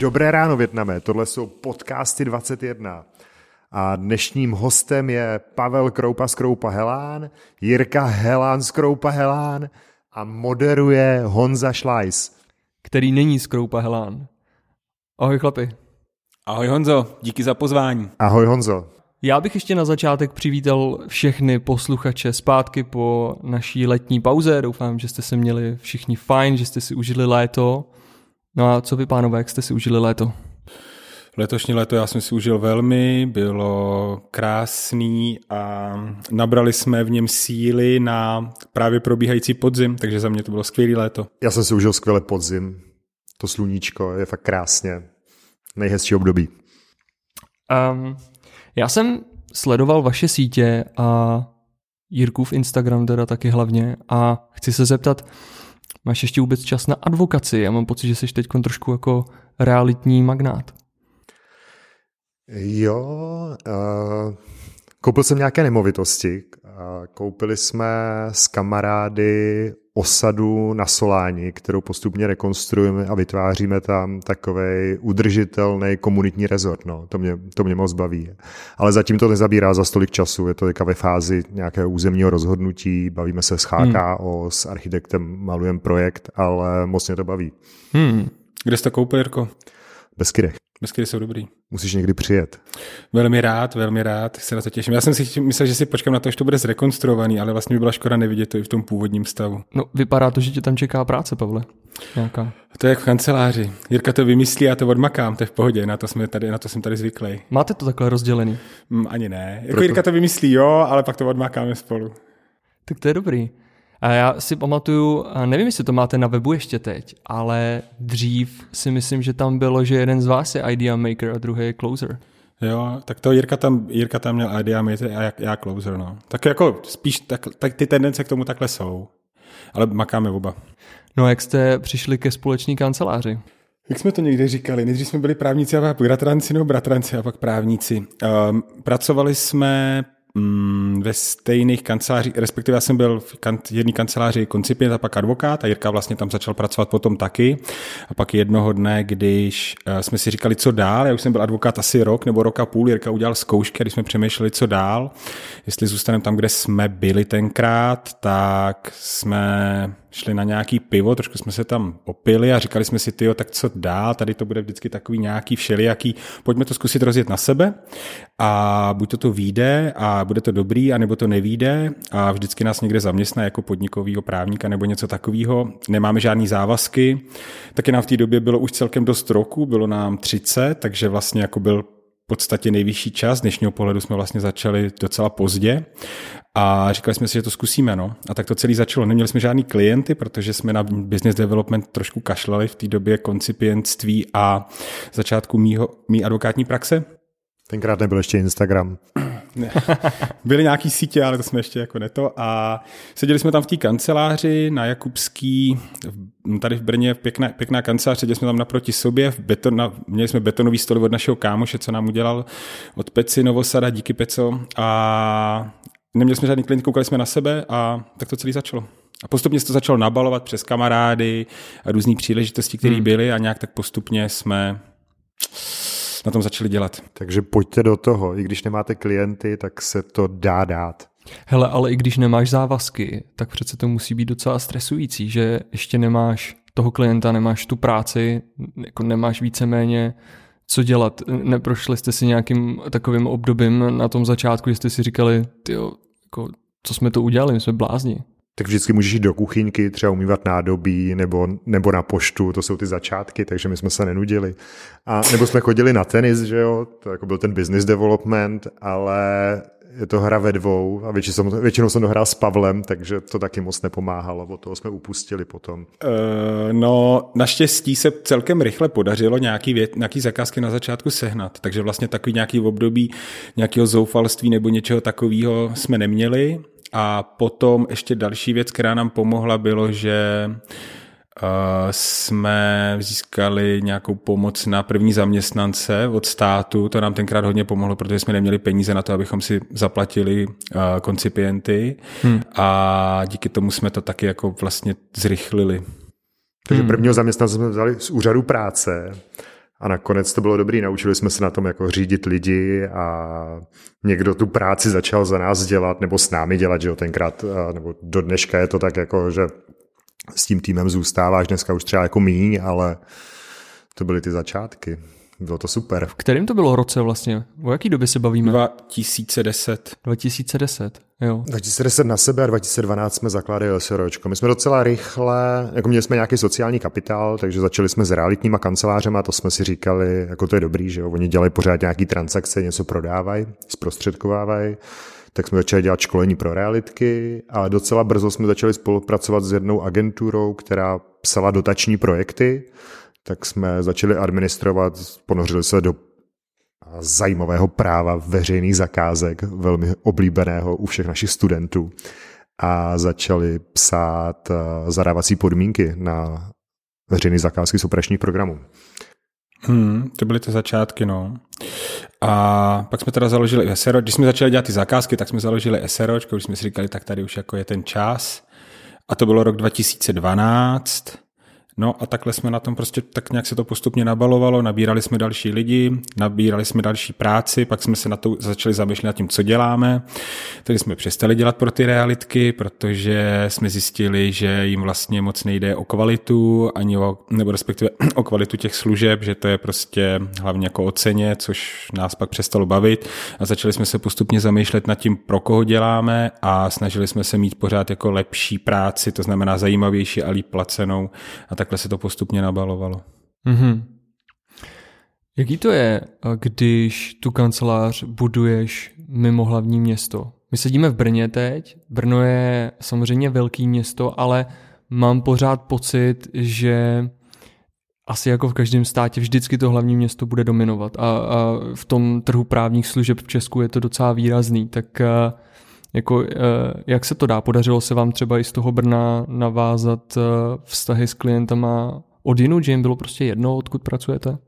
Dobré ráno, Větname, tohle jsou podcasty 21. A dnešním hostem je Pavel Kroupa z Kroupa Helán, Jirka Helán z Kroupa Helán a moderuje Honza Šlajs. Který není z Kroupa Helán. Ahoj chlapi. Ahoj Honzo, díky za pozvání. Ahoj Honzo. Já bych ještě na začátek přivítal všechny posluchače zpátky po naší letní pauze. Doufám, že jste se měli všichni fajn, že jste si užili léto. No a co vy, pánové, jak jste si užili léto? Letošní léto já jsem si užil velmi, bylo krásný a nabrali jsme v něm síly na právě probíhající podzim, takže za mě to bylo skvělé léto. Já jsem si užil skvěle podzim. To sluníčko je fakt krásně. Nejhezčí období. Um, já jsem sledoval vaše sítě a Jirkův Instagram teda taky hlavně a chci se zeptat, máš ještě vůbec čas na advokaci? Já mám pocit, že jsi teď trošku jako realitní magnát. Jo, uh, koupil jsem nějaké nemovitosti. Koupili jsme s kamarády osadu na Soláni, kterou postupně rekonstruujeme a vytváříme tam takový udržitelný komunitní rezort. No, to, mě, to mě moc baví. Ale zatím to nezabírá za stolik času. Je to teďka ve fázi nějakého územního rozhodnutí. Bavíme se s HKO, hmm. s architektem, malujeme projekt, ale moc mě to baví. Hmm. Kde jste koupil, Jirko? Beskydech. Beskedy jsou dobrý. Musíš někdy přijet. Velmi rád, velmi rád, se na to těším. Já jsem si myslel, že si počkám na to, až to bude zrekonstruovaný, ale vlastně by byla škoda nevidět to i v tom původním stavu. No, vypadá to, že tě tam čeká práce, Pavle. Nějaká. To je jak v kanceláři. Jirka to vymyslí, já to odmakám, to je v pohodě, na to, jsme tady, na to jsem tady zvyklý. Máte to takhle rozdělený? Mm, ani ne. Jako Proto... Jirka to vymyslí, jo, ale pak to odmakáme spolu. Tak to je dobrý. A já si pamatuju, nevím, jestli to máte na webu ještě teď, ale dřív si myslím, že tam bylo, že jeden z vás je idea maker a druhý je closer. Jo, tak to Jirka tam, Jirka tam měl idea maker a já, já closer, no. Tak jako spíš tak, tak ty tendence k tomu takhle jsou. Ale makáme oba. No a jak jste přišli ke společné kanceláři? Jak jsme to někdy říkali, nejdřív jsme byli právníci a pak bratranci nebo bratranci a pak právníci. Um, pracovali jsme mm, ve stejných kancelářích, respektive já jsem byl v kan- jedné kanceláři koncipient a pak advokát a Jirka vlastně tam začal pracovat potom taky. A pak jednoho dne, když uh, jsme si říkali, co dál, já už jsem byl advokát asi rok nebo rok a půl, Jirka udělal zkoušky, když jsme přemýšleli, co dál, jestli zůstaneme tam, kde jsme byli tenkrát, tak jsme šli na nějaký pivo, trošku jsme se tam opili a říkali jsme si, tyjo, tak co dál, tady to bude vždycky takový nějaký všelijaký, pojďme to zkusit rozjet na sebe a buď to to vyjde a bude to dobrý, anebo to nevíde a vždycky nás někde zaměstná jako podnikovýho právníka nebo něco takového. Nemáme žádný závazky, taky nám v té době bylo už celkem dost roku, bylo nám 30, takže vlastně jako byl podstatě nejvyšší čas. Z dnešního pohledu jsme vlastně začali docela pozdě a říkali jsme si, že to zkusíme. No. A tak to celé začalo. Neměli jsme žádný klienty, protože jsme na business development trošku kašlali v té době koncipientství a začátku mýho, mý advokátní praxe. Tenkrát nebyl ještě Instagram. Ne. Byly nějaký sítě, ale to jsme ještě jako neto. A seděli jsme tam v té kanceláři na Jakubský, tady v Brně, pěkná, pěkná kancelář, seděli jsme tam naproti sobě, v beton, na, měli jsme betonový stol od našeho kámoše, co nám udělal od Peci Novosada, díky Peco. A neměli jsme žádný klient, koukali jsme na sebe a tak to celé začalo. A postupně se to začalo nabalovat přes kamarády a různé příležitosti, které hmm. byly a nějak tak postupně jsme na tom začali dělat. Takže pojďte do toho. I když nemáte klienty, tak se to dá dát. Hele, ale i když nemáš závazky, tak přece to musí být docela stresující, že ještě nemáš toho klienta, nemáš tu práci, jako nemáš víceméně co dělat. Neprošli jste si nějakým takovým obdobím na tom začátku, že jste si říkali, tyjo, jako, co jsme to udělali, my jsme blázni tak vždycky můžeš jít do kuchyňky, třeba umývat nádobí nebo, nebo na poštu, to jsou ty začátky, takže my jsme se nenudili. A, nebo jsme chodili na tenis, že jo, to jako byl ten business development, ale je to hra ve dvou a většinou, většinou jsem to hrál s Pavlem, takže to taky moc nepomáhalo, od toho jsme upustili potom. Uh, no, naštěstí se celkem rychle podařilo nějaký, vět, nějaký zakázky na začátku sehnat, takže vlastně takový nějaký období nějakého zoufalství nebo něčeho takového jsme neměli a potom ještě další věc, která nám pomohla, bylo, že uh, jsme získali nějakou pomoc na první zaměstnance od státu. To nám tenkrát hodně pomohlo, protože jsme neměli peníze na to, abychom si zaplatili uh, koncipienty hmm. a díky tomu jsme to taky jako vlastně zrychlili. Takže hmm. prvního zaměstnance jsme vzali z úřadu práce A nakonec to bylo dobrý, naučili jsme se na tom jako řídit lidi a někdo tu práci začal za nás dělat, nebo s námi dělat, že jo, tenkrát, nebo do dneška je to tak jako, že s tím týmem zůstáváš dneska už třeba jako míň, ale to byly ty začátky. Bylo to super. V kterém to bylo roce vlastně? O jaký době se bavíme? 2010. 2010, jo. 2010 na sebe a 2012 jsme zakládali SROčko. My jsme docela rychle, jako měli jsme nějaký sociální kapitál, takže začali jsme s realitníma kancelářem a to jsme si říkali, jako to je dobrý, že jo? oni dělají pořád nějaký transakce, něco prodávají, zprostředkovávají tak jsme začali dělat školení pro realitky a docela brzo jsme začali spolupracovat s jednou agenturou, která psala dotační projekty tak jsme začali administrovat, ponořili se do zajímavého práva veřejných zakázek, velmi oblíbeného u všech našich studentů a začali psát eh, zadávací podmínky na veřejné zakázky z operačních programů. Hmm, to byly ty začátky, no. A pak jsme teda založili SRO. Když jsme začali dělat ty zakázky, tak jsme založili SRO, když jsme si říkali, tak tady už jako je ten čas. A to bylo rok 2012. No a takhle jsme na tom prostě tak nějak se to postupně nabalovalo, nabírali jsme další lidi, nabírali jsme další práci, pak jsme se na to začali zamýšlet nad tím, co děláme. Tedy jsme přestali dělat pro ty realitky, protože jsme zjistili, že jim vlastně moc nejde o kvalitu, ani o, nebo respektive o kvalitu těch služeb, že to je prostě hlavně jako o ceně, což nás pak přestalo bavit a začali jsme se postupně zamýšlet nad tím, pro koho děláme a snažili jsme se mít pořád jako lepší práci, to znamená zajímavější a líp placenou a tak takhle se to postupně nabalovalo. Mm-hmm. Jaký to je, když tu kancelář buduješ mimo hlavní město? My sedíme v Brně teď, Brno je samozřejmě velký město, ale mám pořád pocit, že asi jako v každém státě vždycky to hlavní město bude dominovat a, a v tom trhu právních služeb v Česku je to docela výrazný, tak jako, jak se to dá? Podařilo se vám třeba i z toho Brna navázat vztahy s klientama od jinou, že jim bylo prostě jedno, odkud pracujete?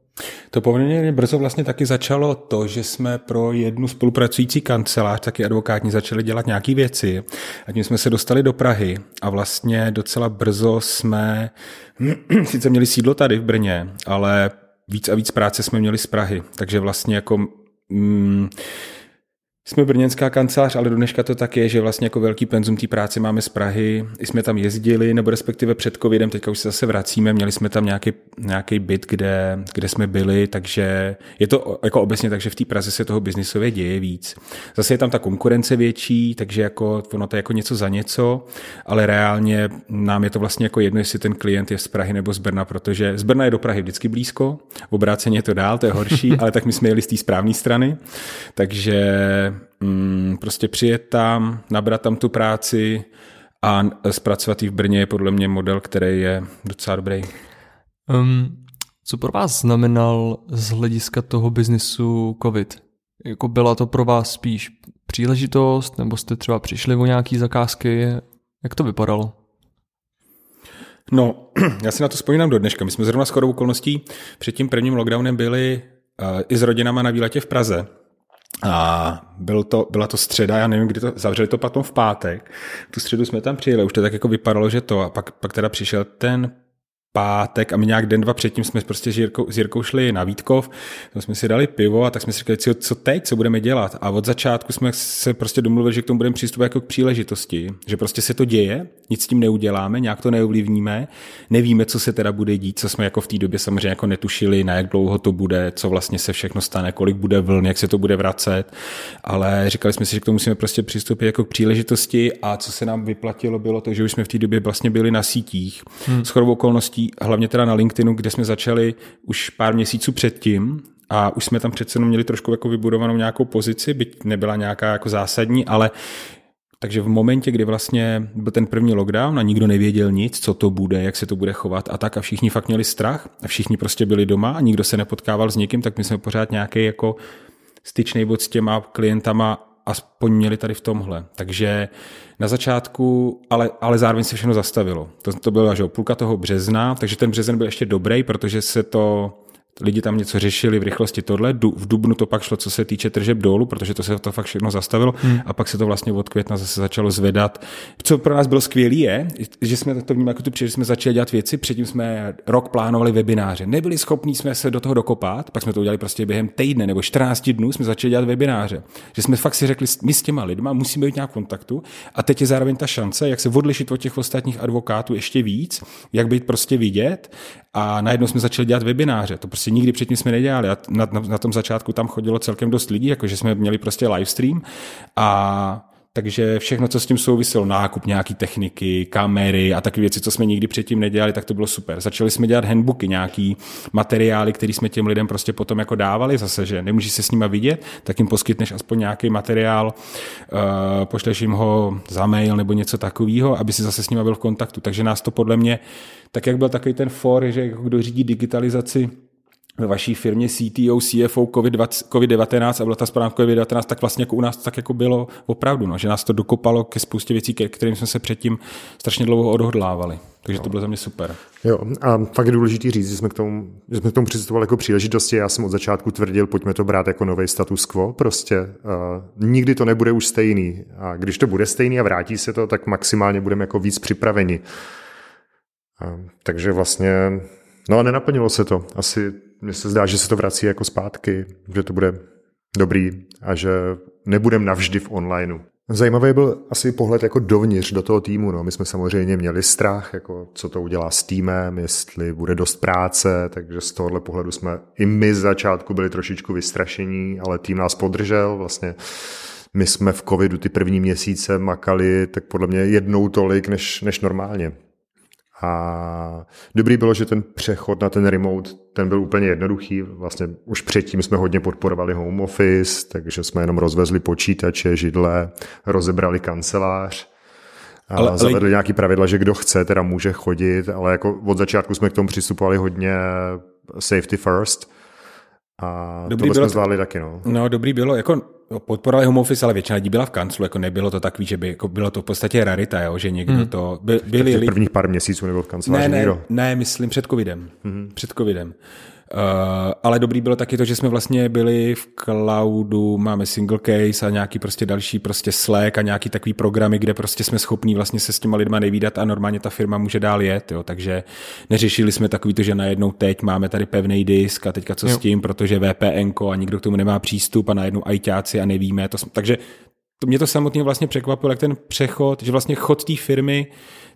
To poměrně brzo vlastně taky začalo to, že jsme pro jednu spolupracující kancelář, taky advokátní, začali dělat nějaké věci. A tím jsme se dostali do Prahy a vlastně docela brzo jsme sice měli sídlo tady v Brně, ale víc a víc práce jsme měli z Prahy. Takže vlastně jako mm, jsme brněnská kancelář, ale do dneška to tak je, že vlastně jako velký penzum té práce máme z Prahy. I jsme tam jezdili, nebo respektive před covidem, teďka už se zase vracíme, měli jsme tam nějaký, nějaký byt, kde, kde jsme byli, takže je to jako obecně takže v té Praze se toho biznisově děje víc. Zase je tam ta konkurence větší, takže jako ono to je jako něco za něco, ale reálně nám je to vlastně jako jedno, jestli ten klient je z Prahy nebo z Brna, protože z Brna je do Prahy vždycky blízko, obráceně je to dál, to je horší, ale tak my jsme jeli z té správné strany, takže mm, prostě přijet tam, nabrat tam tu práci a zpracovat ji v Brně je podle mě model, který je docela dobrý. Um, co pro vás znamenal z hlediska toho biznisu COVID? Jako byla to pro vás spíš příležitost, nebo jste třeba přišli o nějaký zakázky? Jak to vypadalo? No, já si na to vzpomínám do dneška. My jsme zrovna s chodou okolností před tím prvním lockdownem byli uh, i s rodinama na výletě v Praze. A byl to, byla to středa, já nevím, kdy to, zavřeli to potom v pátek. Tu středu jsme tam přijeli, už to tak jako vypadalo, že to. A pak, pak teda přišel ten pátek a my nějak den, dva předtím jsme prostě s Jirkou, s Jirkou šli na Vítkov, tam jsme si dali pivo a tak jsme si říkali, co, co teď, co budeme dělat. A od začátku jsme se prostě domluvili, že k tomu budeme přistupovat jako k příležitosti, že prostě se to děje, nic s tím neuděláme, nějak to neovlivníme, nevíme, co se teda bude dít, co jsme jako v té době samozřejmě jako netušili, na jak dlouho to bude, co vlastně se všechno stane, kolik bude vln, jak se to bude vracet, ale říkali jsme si, že k tomu musíme prostě přistupit jako k příležitosti a co se nám vyplatilo, bylo to, že už jsme v té době vlastně byli na sítích. Hmm. S okolností hlavně teda na LinkedInu, kde jsme začali už pár měsíců předtím, a už jsme tam přece jenom měli trošku jako vybudovanou nějakou pozici, byť nebyla nějaká jako zásadní, ale takže v momentě, kdy vlastně byl ten první lockdown a nikdo nevěděl nic, co to bude, jak se to bude chovat a tak a všichni fakt měli strach a všichni prostě byli doma a nikdo se nepotkával s někým, tak my jsme pořád nějaký jako styčný bod s těma klientama aspoň měli tady v tomhle. Takže na začátku, ale, ale zároveň se všechno zastavilo. To, to byla že, půlka toho března, takže ten březen byl ještě dobrý, protože se to lidi tam něco řešili v rychlosti tohle, v Dubnu to pak šlo, co se týče tržeb dolů, protože to se to fakt všechno zastavilo hmm. a pak se to vlastně od května zase začalo zvedat. Co pro nás bylo skvělé je, že jsme to vnímali jako tu že jsme začali dělat věci, předtím jsme rok plánovali webináře. Nebyli schopní jsme se do toho dokopat, pak jsme to udělali prostě během týdne nebo 14 dnů jsme začali dělat webináře. Že jsme fakt si řekli, my s těma lidma musíme být nějak v kontaktu a teď je zároveň ta šance, jak se odlišit od těch ostatních advokátů ještě víc, jak být prostě vidět a najednou jsme začali dělat webináře. To prostě nikdy předtím jsme nedělali. A na, na, na tom začátku tam chodilo celkem dost lidí, jakože jsme měli prostě livestream a takže všechno, co s tím souviselo, nákup nějaký techniky, kamery a takové věci, co jsme nikdy předtím nedělali, tak to bylo super. Začali jsme dělat handbooky, nějaký materiály, které jsme těm lidem prostě potom jako dávali zase, že nemůžeš se s nima vidět, tak jim poskytneš aspoň nějaký materiál, uh, pošleš jim ho za mail nebo něco takového, aby si zase s nima byl v kontaktu. Takže nás to podle mě, tak jak byl takový ten for, že jako kdo řídí digitalizaci ve vaší firmě CTO, CFO COVID-19 a byla ta zpráva COVID-19, tak vlastně jako u nás tak jako bylo opravdu, no, že nás to dokopalo ke spoustě věcí, ke kterým jsme se předtím strašně dlouho odhodlávali. Takže to bylo za mě super. Jo, a fakt je důležité říct, že jsme k tomu, že jsme k tomu přistupovali jako příležitosti. Já jsem od začátku tvrdil, pojďme to brát jako nový status quo. Prostě uh, nikdy to nebude už stejný. A když to bude stejný a vrátí se to, tak maximálně budeme jako víc připraveni. Uh, takže vlastně, no a nenaplnilo se to. Asi mně se zdá, že se to vrací jako zpátky, že to bude dobrý a že nebudem navždy v onlineu. Zajímavý byl asi pohled jako dovnitř do toho týmu. No. My jsme samozřejmě měli strach, jako co to udělá s týmem, jestli bude dost práce, takže z tohohle pohledu jsme i my z začátku byli trošičku vystrašení, ale tým nás podržel. Vlastně my jsme v covidu ty první měsíce makali tak podle mě jednou tolik než, než normálně. A dobrý bylo, že ten přechod na ten remote, ten byl úplně jednoduchý. Vlastně už předtím jsme hodně podporovali home office, takže jsme jenom rozvezli počítače, židle, rozebrali kancelář. A ale, zavedli ale... nějaký pravidla, že kdo chce, teda může chodit, ale jako od začátku jsme k tomu přistupovali hodně safety first. A dobrý to jsme zvládli taky. No. no, dobrý bylo. Jako podporovali home office, ale většina lidí byla v kanclu, jako nebylo to takový, že by jako bylo to v podstatě rarita, jo, že někdo hmm. to... By, byli lidi... prvních pár měsíců nebyl v kanceláři ne, ne, nikdo. Ne, myslím před covidem. Hmm. Před covidem. Uh, ale dobrý bylo taky to, že jsme vlastně byli v cloudu, máme single case a nějaký prostě další prostě Slack a nějaký takový programy, kde prostě jsme schopní vlastně se s těma lidma nevídat a normálně ta firma může dál jet, jo. takže neřešili jsme takový to, že najednou teď máme tady pevný disk a teďka co jo. s tím, protože VPN a nikdo k tomu nemá přístup a najednou ajťáci a nevíme, to, takže to mě to samotně vlastně překvapilo, jak ten přechod, že vlastně chod té firmy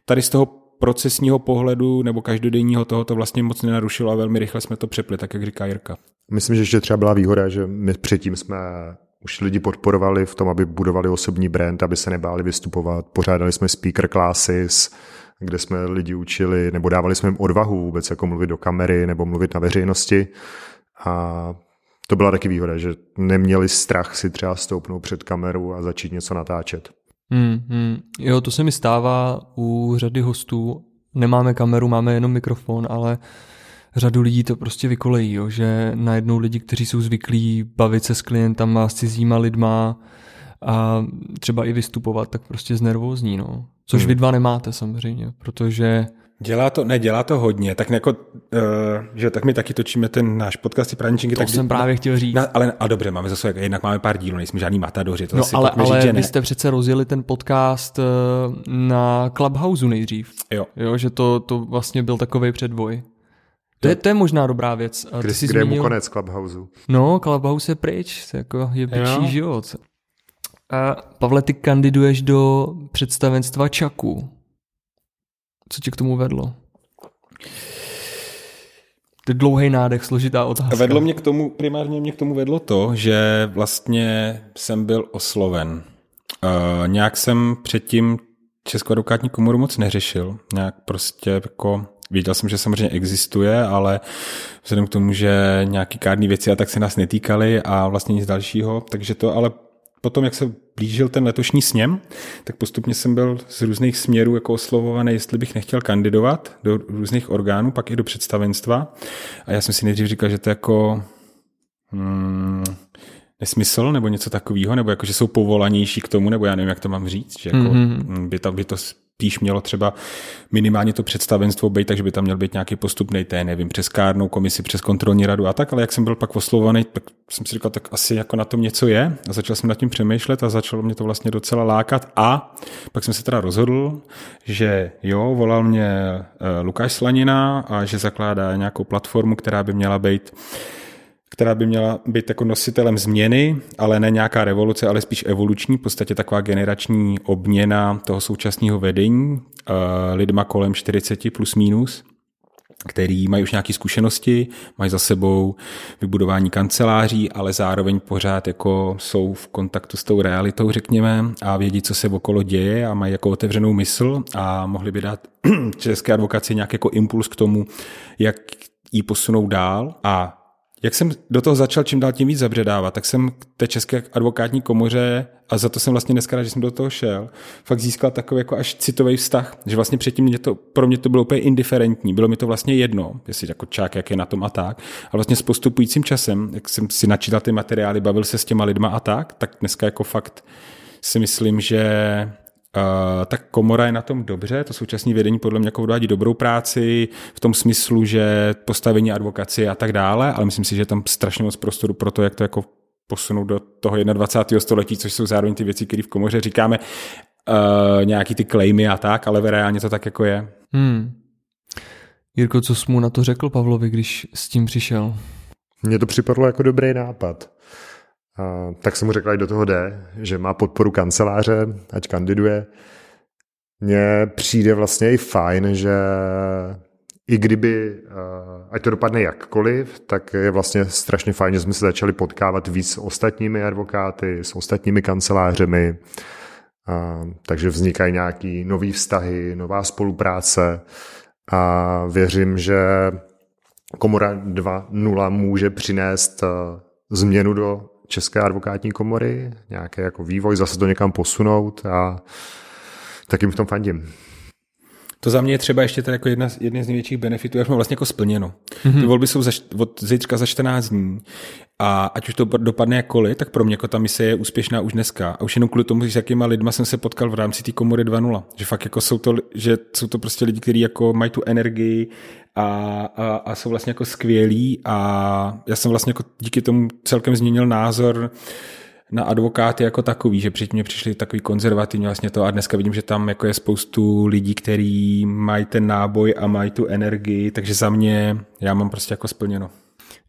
tady z toho procesního pohledu nebo každodenního toho to vlastně moc nenarušilo a velmi rychle jsme to přepli, tak jak říká Jirka. Myslím, že ještě třeba byla výhoda, že my předtím jsme už lidi podporovali v tom, aby budovali osobní brand, aby se nebáli vystupovat. Pořádali jsme speaker classes, kde jsme lidi učili, nebo dávali jsme jim odvahu vůbec jako mluvit do kamery nebo mluvit na veřejnosti. A to byla taky výhoda, že neměli strach si třeba stoupnout před kameru a začít něco natáčet. Hmm, hmm. Jo, to se mi stává u řady hostů. Nemáme kameru, máme jenom mikrofon, ale řadu lidí to prostě vykolejí, jo, že najednou lidi, kteří jsou zvyklí bavit se s klientama, s cizíma lidma a třeba i vystupovat, tak prostě znervózní, no. Což hmm. vy dva nemáte samozřejmě, protože Dělá to, ne, dělá to hodně, tak jako, uh, že tak my taky točíme ten náš podcast ty právničinky. To tak jsem právě chtěl říct. Na, ale a dobře, máme zase, jednak máme pár dílů, nejsme žádný matadoři, to no, ale, ale říct, vy jste přece rozjeli ten podcast uh, na Clubhouse nejdřív. Jo. jo. že to, to vlastně byl takový předvoj. To je, to je možná dobrá věc. Kde, jsi kde zmínil... je mu konec Clubhouse? No, Clubhouse je pryč, to jako je byčí život. A Pavle, ty kandiduješ do představenstva Čaku. Co tě k tomu vedlo? To je dlouhý nádech, složitá otázka. Vedlo mě k tomu, primárně mě k tomu vedlo to, že vlastně jsem byl osloven. Uh, nějak jsem předtím Českou advokátní komoru moc neřešil. Nějak prostě jako Věděl jsem, že samozřejmě existuje, ale vzhledem k tomu, že nějaký kární věci a tak se nás netýkaly a vlastně nic dalšího, takže to ale potom, jak se blížil ten letošní sněm, tak postupně jsem byl z různých směrů jako oslovovaný, jestli bych nechtěl kandidovat do různých orgánů, pak i do představenstva. A já jsem si nejdřív říkal, že to je jako hmm, nesmysl nebo něco takového, nebo jako, že jsou povolanější k tomu, nebo já nevím, jak to mám říct, že jako mm-hmm. by, to, by to spíš mělo třeba minimálně to představenstvo být, takže by tam měl být nějaký postupný té, nevím, přes kárnou komisi, přes kontrolní radu a tak, ale jak jsem byl pak oslovaný, tak jsem si říkal, tak asi jako na tom něco je. A začal jsem nad tím přemýšlet a začalo mě to vlastně docela lákat. A pak jsem se teda rozhodl, že jo, volal mě eh, Lukáš Slanina a že zakládá nějakou platformu, která by měla být která by měla být jako nositelem změny, ale ne nějaká revoluce, ale spíš evoluční, v podstatě taková generační obměna toho současného vedení uh, lidma kolem 40 plus minus, který mají už nějaké zkušenosti, mají za sebou vybudování kanceláří, ale zároveň pořád jako jsou v kontaktu s tou realitou, řekněme, a vědí, co se okolo děje a mají jako otevřenou mysl a mohli by dát české advokaci nějaký jako impuls k tomu, jak ji posunou dál a jak jsem do toho začal čím dál tím víc zabředávat, tak jsem k té české advokátní komoře, a za to jsem vlastně dneska rád, že jsem do toho šel, fakt získal takový jako až citový vztah, že vlastně předtím mě to, pro mě to bylo úplně indiferentní, bylo mi to vlastně jedno, jestli jako čák, jak je na tom a tak. A vlastně s postupujícím časem, jak jsem si načítal ty materiály, bavil se s těma lidma a tak, tak dneska jako fakt si myslím, že Uh, tak komora je na tom dobře, to současné vedení podle mě jako odvádí dobrou práci v tom smyslu, že postavení advokaci a tak dále, ale myslím si, že je tam strašně moc prostoru pro to, jak to jako posunout do toho 21. století, což jsou zároveň ty věci, které v komoře říkáme, uh, nějaký ty claimy a tak, ale reálně to tak jako je. Hmm. Jirko, co jsi mu na to řekl Pavlovi, když s tím přišel? Mně to připadlo jako dobrý nápad. A tak jsem mu řekl, ať do toho jde, že má podporu kanceláře, ať kandiduje. Mně přijde vlastně i fajn, že i kdyby, ať to dopadne jakkoliv, tak je vlastně strašně fajn, že jsme se začali potkávat víc s ostatními advokáty, s ostatními kancelářemi, takže vznikají nějaký nový vztahy, nová spolupráce a věřím, že Komora 2.0 může přinést změnu do České advokátní komory, nějaký jako vývoj, zase to někam posunout a tak jim v tom fandím. To za mě je třeba ještě jako jedna, jedna z největších benefitů, jak jsme vlastně jako splněno. Mm-hmm. Ty volby jsou za, od zítřka za 14 dní a ať už to dopadne jakkoliv, tak pro mě jako ta mise je úspěšná už dneska. A už jenom kvůli tomu, s jakýma lidma jsem se potkal v rámci té komory 2.0. Že fakt jako jsou to, že jsou to prostě lidi, kteří jako mají tu energii a, a, a, jsou vlastně jako skvělí a já jsem vlastně jako díky tomu celkem změnil názor na advokáty jako takový, že předtím mě přišli takový konzervativní vlastně to a dneska vidím, že tam jako je spoustu lidí, kteří mají ten náboj a mají tu energii, takže za mě já mám prostě jako splněno.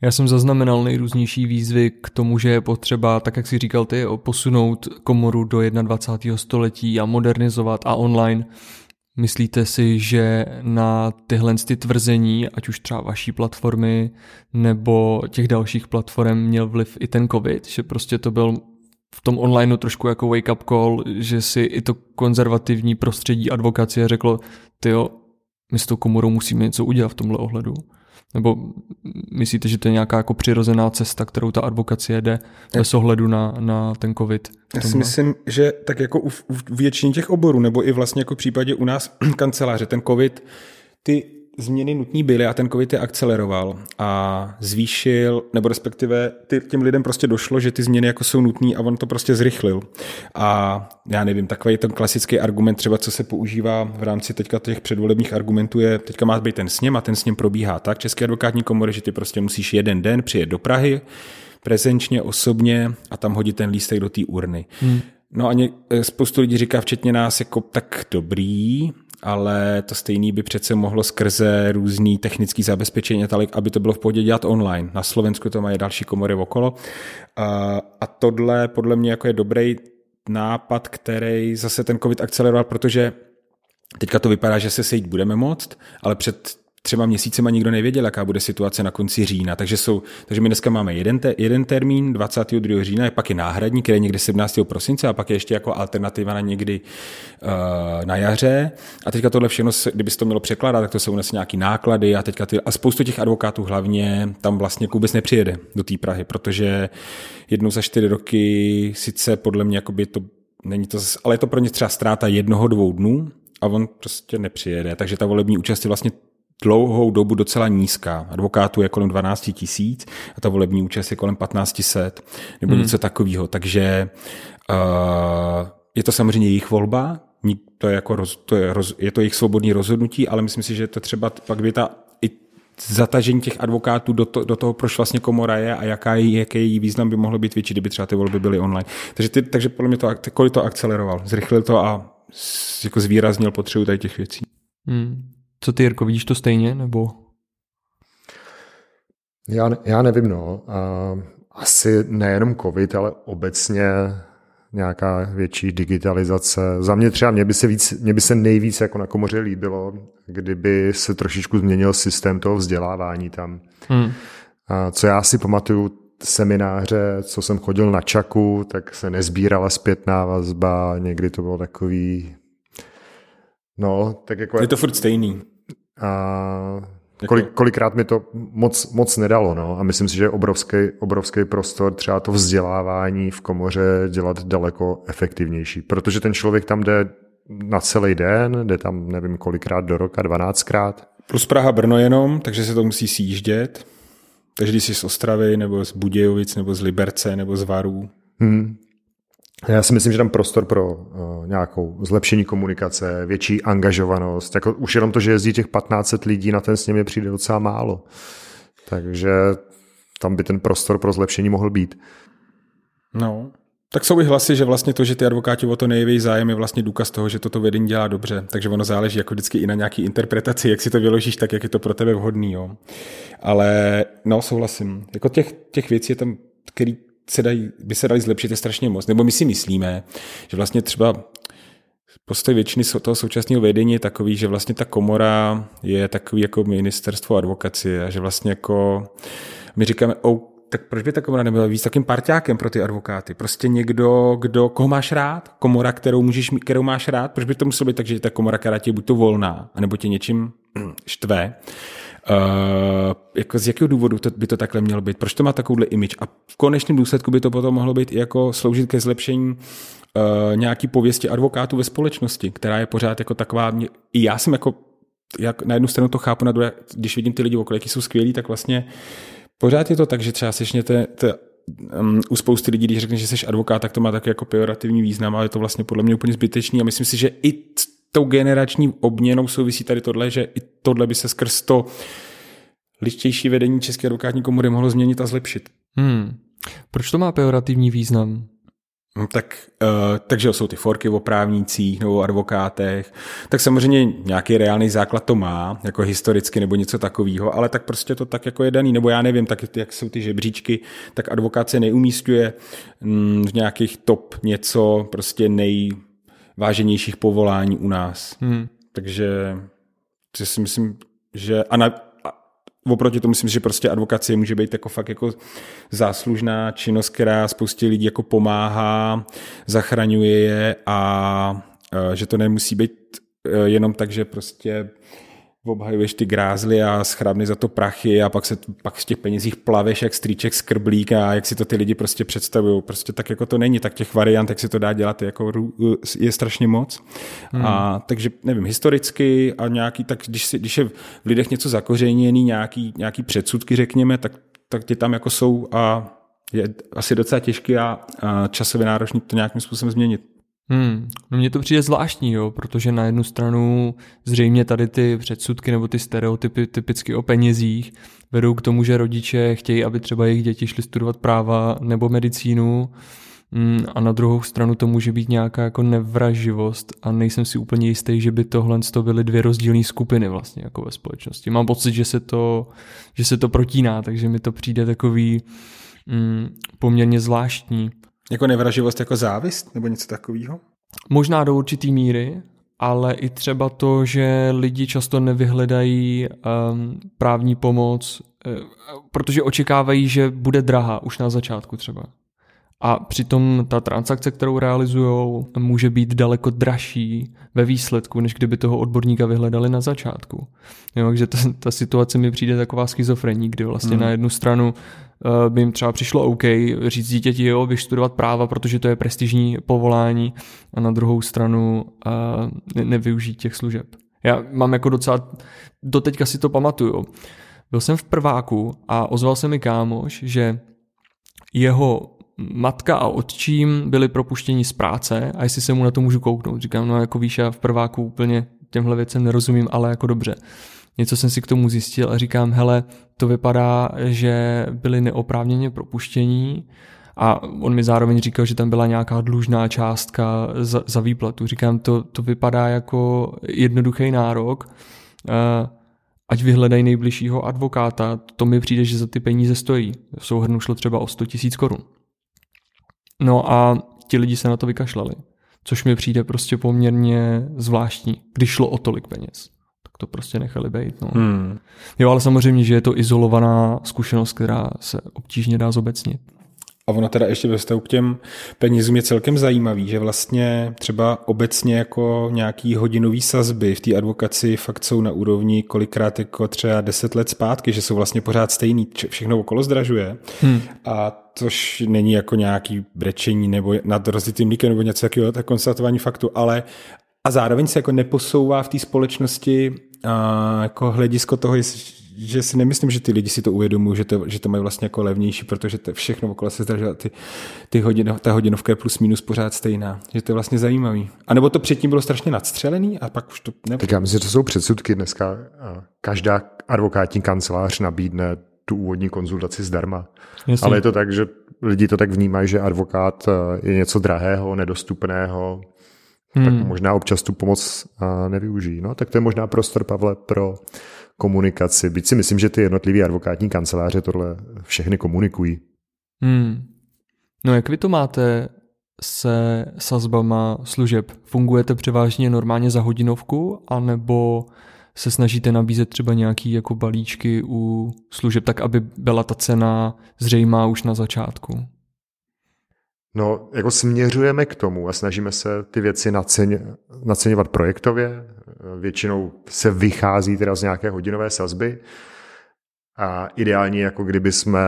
Já jsem zaznamenal nejrůznější výzvy k tomu, že je potřeba, tak jak si říkal ty, posunout komoru do 21. století a modernizovat a online. Myslíte si, že na tyhle ty tvrzení, ať už třeba vaší platformy nebo těch dalších platform měl vliv i ten covid, že prostě to byl v tom onlineu trošku jako wake up call, že si i to konzervativní prostředí advokacie řeklo, tyjo, my s tou komorou musíme něco udělat v tomhle ohledu. Nebo myslíte, že to je nějaká jako přirozená cesta, kterou ta advokacie jde bez ohledu na, na ten covid? Já si myslím, že tak jako u, u většině těch oborů, nebo i vlastně jako v případě u nás kanceláře, ten covid, ty změny nutní byly a ten covid je akceleroval a zvýšil, nebo respektive ty, těm lidem prostě došlo, že ty změny jako jsou nutné a on to prostě zrychlil. A já nevím, takový ten klasický argument třeba, co se používá v rámci teďka těch předvolebních argumentů je, teďka má být ten sněm a ten sněm probíhá tak, České advokátní komory, že ty prostě musíš jeden den přijet do Prahy, prezenčně, osobně a tam hodit ten lístek do té urny. Hmm. No a ně, spoustu lidí říká, včetně nás, jako tak dobrý, ale to stejný by přece mohlo skrze různý technický zabezpečení, aby to bylo v pohodě dělat online. Na Slovensku to mají další komory okolo. A tohle podle mě jako je dobrý nápad, který zase ten COVID akceleroval, protože teďka to vypadá, že se sejít budeme moct, ale před třema měsícema nikdo nevěděl, jaká bude situace na konci října. Takže, jsou, takže my dneska máme jeden, te, jeden termín, 22. října, je pak je náhradní, který je někde 17. prosince a pak je ještě jako alternativa na někdy uh, na jaře. A teďka tohle všechno, kdyby to mělo překládat, tak to jsou unese nějaký náklady a teďka ty, a spoustu těch advokátů hlavně tam vlastně vůbec nepřijede do té Prahy, protože jednou za čtyři roky sice podle mě jakoby to není to, ale je to pro ně třeba ztráta jednoho, dvou dnů, a on prostě nepřijede. Takže ta volební účast je vlastně dlouhou dobu docela nízká. Advokátů je kolem 12 tisíc a ta volební účast je kolem 1500 nebo hmm. něco takového. Takže uh, je to samozřejmě jejich volba, to je, jako roz, to je, roz, je to jejich svobodný rozhodnutí, ale myslím si, že to třeba pak by ta i zatažení těch advokátů do, to, do toho, proč vlastně komora je a jaká je, jaký její význam by mohl být větší, kdyby třeba ty volby byly online. Takže, ty, takže podle mě to, kolik to akceleroval, zrychlil to a jako zvýraznil potřebu tady těch věcí. Hmm. Co ty, Jirko, vidíš to stejně, nebo? Já, já nevím, no. A asi nejenom covid, ale obecně nějaká větší digitalizace. Za mě třeba, mě by se, víc, mě by se nejvíc jako na komoře líbilo, kdyby se trošičku změnil systém toho vzdělávání tam. Hmm. A co já si pamatuju, semináře, co jsem chodil na Čaku, tak se nezbírala zpětná vazba, někdy to bylo takový, no, tak jako... Je to furt stejný. A jako... Kolik, kolikrát mi to moc, moc nedalo, no. A myslím si, že je obrovský, obrovský prostor třeba to vzdělávání v komoře dělat daleko efektivnější. Protože ten člověk tam jde na celý den, jde tam nevím kolikrát do roka, dvanáctkrát. Plus Praha Brno jenom, takže se to musí sjíždět. Takže když jsi z Ostravy, nebo z Budějovic, nebo z Liberce, nebo z Varů. Hmm. Já si myslím, že tam prostor pro uh, nějakou zlepšení komunikace, větší angažovanost. Jako už jenom to, že jezdí těch 15 lidí na ten sněm je přijde docela málo. Takže tam by ten prostor pro zlepšení mohl být. No, tak jsou i hlasy, že vlastně to, že ty advokáti o to největší zájem je vlastně důkaz toho, že toto vedení dělá dobře. Takže ono záleží jako vždycky i na nějaký interpretaci, jak si to vyložíš tak, jak je to pro tebe vhodný. Jo. Ale no, souhlasím. Jako těch, těch věcí je tam, který se dají, by se dali zlepšit je strašně moc. Nebo my si myslíme, že vlastně třeba postoj většiny toho současného vedení je takový, že vlastně ta komora je takový jako ministerstvo advokacie a že vlastně jako my říkáme, oh, tak proč by ta komora nebyla víc takým parťákem pro ty advokáty? Prostě někdo, kdo, koho máš rád, komora, kterou, můžeš, kterou máš rád, proč by to muselo být tak, že ta komora, která tě buď to volná, anebo tě něčím štve. Uh, jako z jakého důvodu to, by to takhle mělo být? Proč to má takovouhle image? A v konečném důsledku by to potom mohlo být i jako sloužit ke zlepšení uh, nějaký pověsti advokátů ve společnosti, která je pořád jako taková, i já jsem jako, jak na jednu stranu to chápu, na druhé, když vidím ty lidi okolo, jaký jsou skvělí, tak vlastně pořád je to tak, že třeba sešněte um, u spousty lidí, když řekneš, že jsi advokát, tak to má taky jako pejorativní význam, ale je to vlastně podle mě úplně zbytečný a myslím si, že i tou generační obměnou souvisí tady tohle, že i tohle by se skrz to ličtější vedení České advokátní komory mohlo změnit a zlepšit. Hmm. Proč to má pejorativní význam? No, tak, uh, takže jsou ty forky o právnících nebo o advokátech, tak samozřejmě nějaký reálný základ to má, jako historicky nebo něco takového, ale tak prostě to tak jako je daný, nebo já nevím, tak jak jsou ty žebříčky, tak advokát se neumístuje mm, v nějakých top něco, prostě nej, váženějších povolání u nás. Hmm. Takže si myslím, že a, na, a oproti tomu myslím, že prostě advokacie může být jako fakt jako záslužná činnost, která spoustě lidí jako pomáhá, zachraňuje je a, a že to nemusí být e, jenom tak, že prostě obhajuješ ty grázly a schrabny za to prachy a pak se pak v těch penězích plaveš jak strýček skrblík a jak si to ty lidi prostě představují. Prostě tak jako to není, tak těch variant, jak se to dá dělat, je, jako, je strašně moc. Hmm. A takže nevím, historicky a nějaký, tak když, si, když je v lidech něco zakořeněný, nějaký, nějaký předsudky řekněme, tak, tak ty tam jako jsou a je asi docela těžké a, a časově náročný to nějakým způsobem změnit. Hmm, no mně to přijde zvláštní, jo, protože na jednu stranu zřejmě tady ty předsudky nebo ty stereotypy typicky o penězích vedou k tomu, že rodiče chtějí, aby třeba jejich děti šly studovat práva nebo medicínu hmm, a na druhou stranu to může být nějaká jako nevraživost a nejsem si úplně jistý, že by tohle to byly dvě rozdílné skupiny vlastně jako ve společnosti. Mám pocit, že se to, že se to protíná, takže mi to přijde takový hmm, poměrně zvláštní. Jako nevraživost jako závist nebo něco takového? Možná do určitý míry, ale i třeba to, že lidi často nevyhledají um, právní pomoc, uh, protože očekávají, že bude drahá už na začátku třeba. A přitom ta transakce, kterou realizují, může být daleko dražší ve výsledku, než kdyby toho odborníka vyhledali na začátku. Jo, takže ta, ta situace mi přijde taková schizofrení, kdy vlastně hmm. na jednu stranu uh, by jim třeba přišlo OK říct dítěti, jo, vyštudovat práva, protože to je prestižní povolání a na druhou stranu uh, ne, nevyužít těch služeb. Já mám jako docela, doteďka si to pamatuju. Byl jsem v prváku a ozval se mi kámoš, že jeho matka a otčím byli propuštěni z práce a jestli se mu na to můžu kouknout. Říkám, no jako víš, já v prváku úplně těmhle věcem nerozumím, ale jako dobře. Něco jsem si k tomu zjistil a říkám, hele, to vypadá, že byli neoprávněně propuštění a on mi zároveň říkal, že tam byla nějaká dlužná částka za, za výplatu. Říkám, to, to vypadá jako jednoduchý nárok, uh, ať vyhledají nejbližšího advokáta, to mi přijde, že za ty peníze stojí. V souhrnu šlo třeba o 100 tisíc korun. No a ti lidi se na to vykašlali, což mi přijde prostě poměrně zvláštní, když šlo o tolik peněz. Tak to prostě nechali být. No. Hmm. Jo, ale samozřejmě, že je to izolovaná zkušenost, která se obtížně dá zobecnit. A ono teda ještě ve vztahu k těm penězům je celkem zajímavý, že vlastně třeba obecně jako nějaký hodinový sazby v té advokaci fakt jsou na úrovni kolikrát jako třeba deset let zpátky, že jsou vlastně pořád stejný, všechno okolo zdražuje. Hmm. A což není jako nějaký brečení nebo nad rozlitým líkem nebo něco takového, tak konstatování faktu, ale a zároveň se jako neposouvá v té společnosti a jako hledisko toho, že si nemyslím, že ty lidi si to uvědomují, že to, že to mají vlastně jako levnější, protože to všechno okolo se zdražilo, ty, ty hodin, ta hodinovka je plus minus pořád stejná. Že to je vlastně zajímavý. A nebo to předtím bylo strašně nadstřelený a pak už to nebylo. Tak já myslím, že to jsou předsudky dneska. Každá advokátní kancelář nabídne tu úvodní konzultaci zdarma. Jasně. Ale je to tak, že lidi to tak vnímají, že advokát je něco drahého, nedostupného, hmm. tak možná občas tu pomoc nevyužijí. No, tak to je možná prostor, Pavle, pro komunikaci. Byť si myslím, že ty jednotlivé advokátní kanceláře tohle všechny komunikují. Hmm. No jak vy to máte se sazbama služeb? Fungujete převážně normálně za hodinovku, anebo se snažíte nabízet třeba nějaký jako balíčky u služeb, tak aby byla ta cena zřejmá už na začátku? No, jako směřujeme k tomu a snažíme se ty věci naceň, naceňovat projektově. Většinou se vychází teda z nějaké hodinové sazby. A ideální, jako kdyby jsme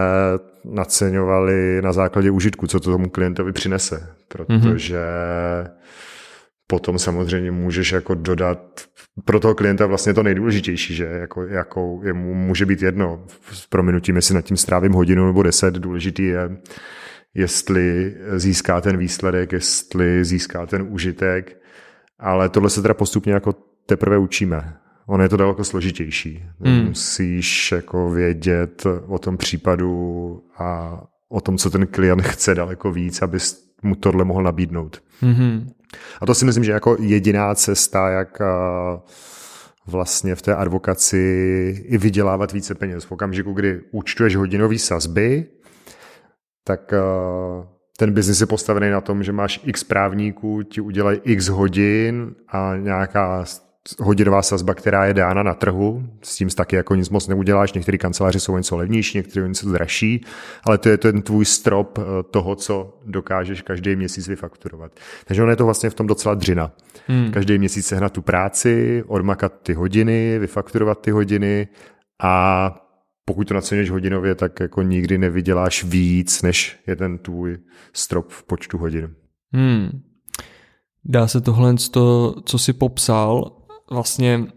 naceňovali na základě užitku, co to tomu klientovi přinese. Protože mm-hmm. potom samozřejmě můžeš jako dodat pro toho klienta vlastně to nejdůležitější, že jako, jako je, může být jedno s prominutím, jestli nad tím strávím hodinu nebo deset, důležitý je jestli získá ten výsledek, jestli získá ten užitek, ale tohle se teda postupně jako teprve učíme. Ono je to daleko složitější. Hmm. Musíš jako vědět o tom případu a o tom, co ten klient chce daleko víc, aby mu tohle mohl nabídnout. Hmm. A to si myslím, že jako jediná cesta, jak vlastně v té advokaci i vydělávat více peněz. V okamžiku, kdy účtuješ hodinové sazby, tak eh, ten biznis je postavený na tom, že máš x právníků, ti udělají x hodin a nějaká hodinová sazba, která je dána na trhu. S tím taky jako nic moc neuděláš. Některé kanceláře jsou něco levnější, některé něco dražší, ale to je ten tvůj strop eh, toho, co dokážeš každý měsíc vyfakturovat. Takže ono je to vlastně v tom docela dřina. Hmm. Každý měsíc sehnat tu práci, odmakat ty hodiny, vyfakturovat ty hodiny a pokud to naceníš hodinově, tak jako nikdy nevyděláš víc, než je ten tvůj strop v počtu hodin. Hmm. Dá se tohle, to, co si popsal, vlastně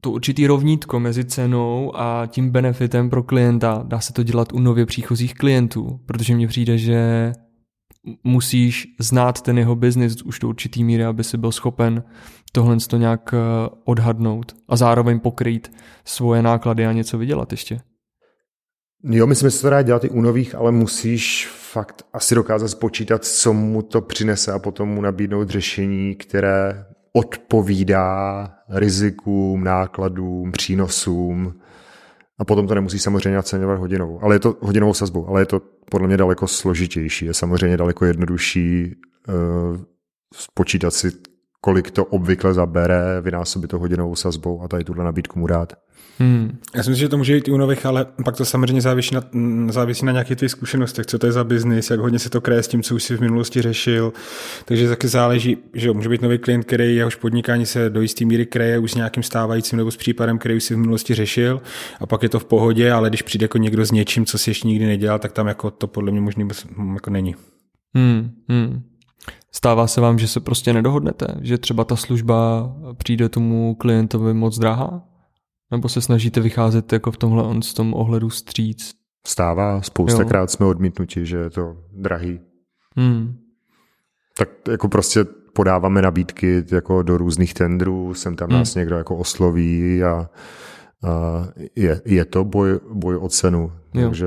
to určitý rovnítko mezi cenou a tím benefitem pro klienta. Dá se to dělat u nově příchozích klientů, protože mně přijde, že musíš znát ten jeho biznis už do určitý míry, aby si byl schopen tohle to nějak eh, odhadnout a zároveň pokrýt svoje náklady a něco vydělat ještě. Jo, myslím, že se to dá dělat i u nových, ale musíš fakt asi dokázat spočítat, co mu to přinese a potom mu nabídnout řešení, které odpovídá rizikům, nákladům, přínosům. A potom to nemusí samozřejmě naceňovat hodinovou, ale je to hodinovou sazbu, ale je to podle mě daleko složitější. Je samozřejmě daleko jednodušší uh, spočítat si, kolik to obvykle zabere, vynásobit to hodinovou sazbou a tady tuhle nabídku mu dát. Hmm. Já si myslím, že to může být i u nových, ale pak to samozřejmě závisí na, závisí na nějakých těch zkušenostech, co to je za biznis, jak hodně se to kreje s tím, co už si v minulosti řešil. Takže taky záleží, že může být nový klient, který jehož podnikání se do jisté míry kreje už s nějakým stávajícím nebo s případem, který už si v minulosti řešil a pak je to v pohodě, ale když přijde jako někdo s něčím, co si ještě nikdy nedělal, tak tam jako to podle mě možný jako není. Hmm, hmm. Stává se vám, že se prostě nedohodnete, že třeba ta služba přijde tomu klientovi moc drahá? Nebo se snažíte vycházet jako v tomhle on z tom ohledu stříc? stává, spoustakrát jsme odmítnuti, že je to drahý. Hmm. Tak jako prostě podáváme nabídky jako do různých tendrů, sem tam hmm. nás někdo jako osloví a, a je, je to boj, boj o cenu. Jo. Takže...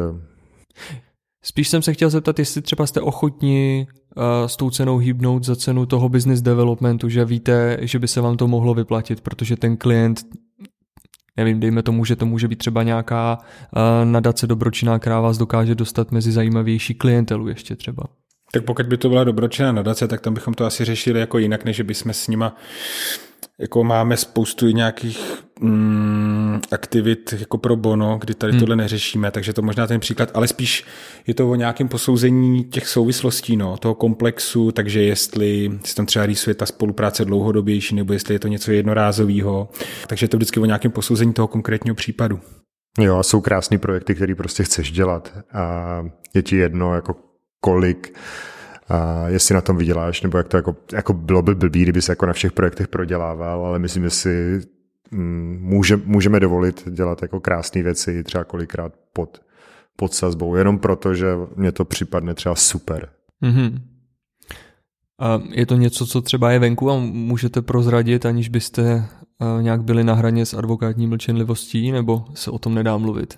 Spíš jsem se chtěl zeptat, jestli třeba jste ochotni uh, s tou cenou hýbnout za cenu toho business developmentu, že víte, že by se vám to mohlo vyplatit, protože ten klient nevím, dejme tomu, že to může být třeba nějaká uh, nadace dobročinná, která vás dokáže dostat mezi zajímavější klientelu ještě třeba. Tak pokud by to byla dobročinná nadace, tak tam bychom to asi řešili jako jinak, než bychom s nima jako máme spoustu nějakých mm, aktivit jako pro bono, kdy tady hmm. tohle neřešíme, takže to možná ten příklad, ale spíš je to o nějakém posouzení těch souvislostí, no, toho komplexu, takže jestli se tam třeba rýsuje ta spolupráce dlouhodobější, nebo jestli je to něco jednorázového, takže je to vždycky o nějakém posouzení toho konkrétního případu. Jo, a jsou krásné projekty, které prostě chceš dělat a je ti jedno, jako kolik a jestli na tom vyděláš, nebo jak to jako, jako bylo by blbý, kdyby se jako na všech projektech prodělával, ale myslím, že si může, můžeme dovolit dělat jako krásné věci třeba kolikrát pod, pod sazbou, jenom proto, že mě to připadne třeba super. Mm-hmm. A je to něco, co třeba je venku a můžete prozradit, aniž byste nějak byli na hraně s advokátní mlčenlivostí, nebo se o tom nedá mluvit?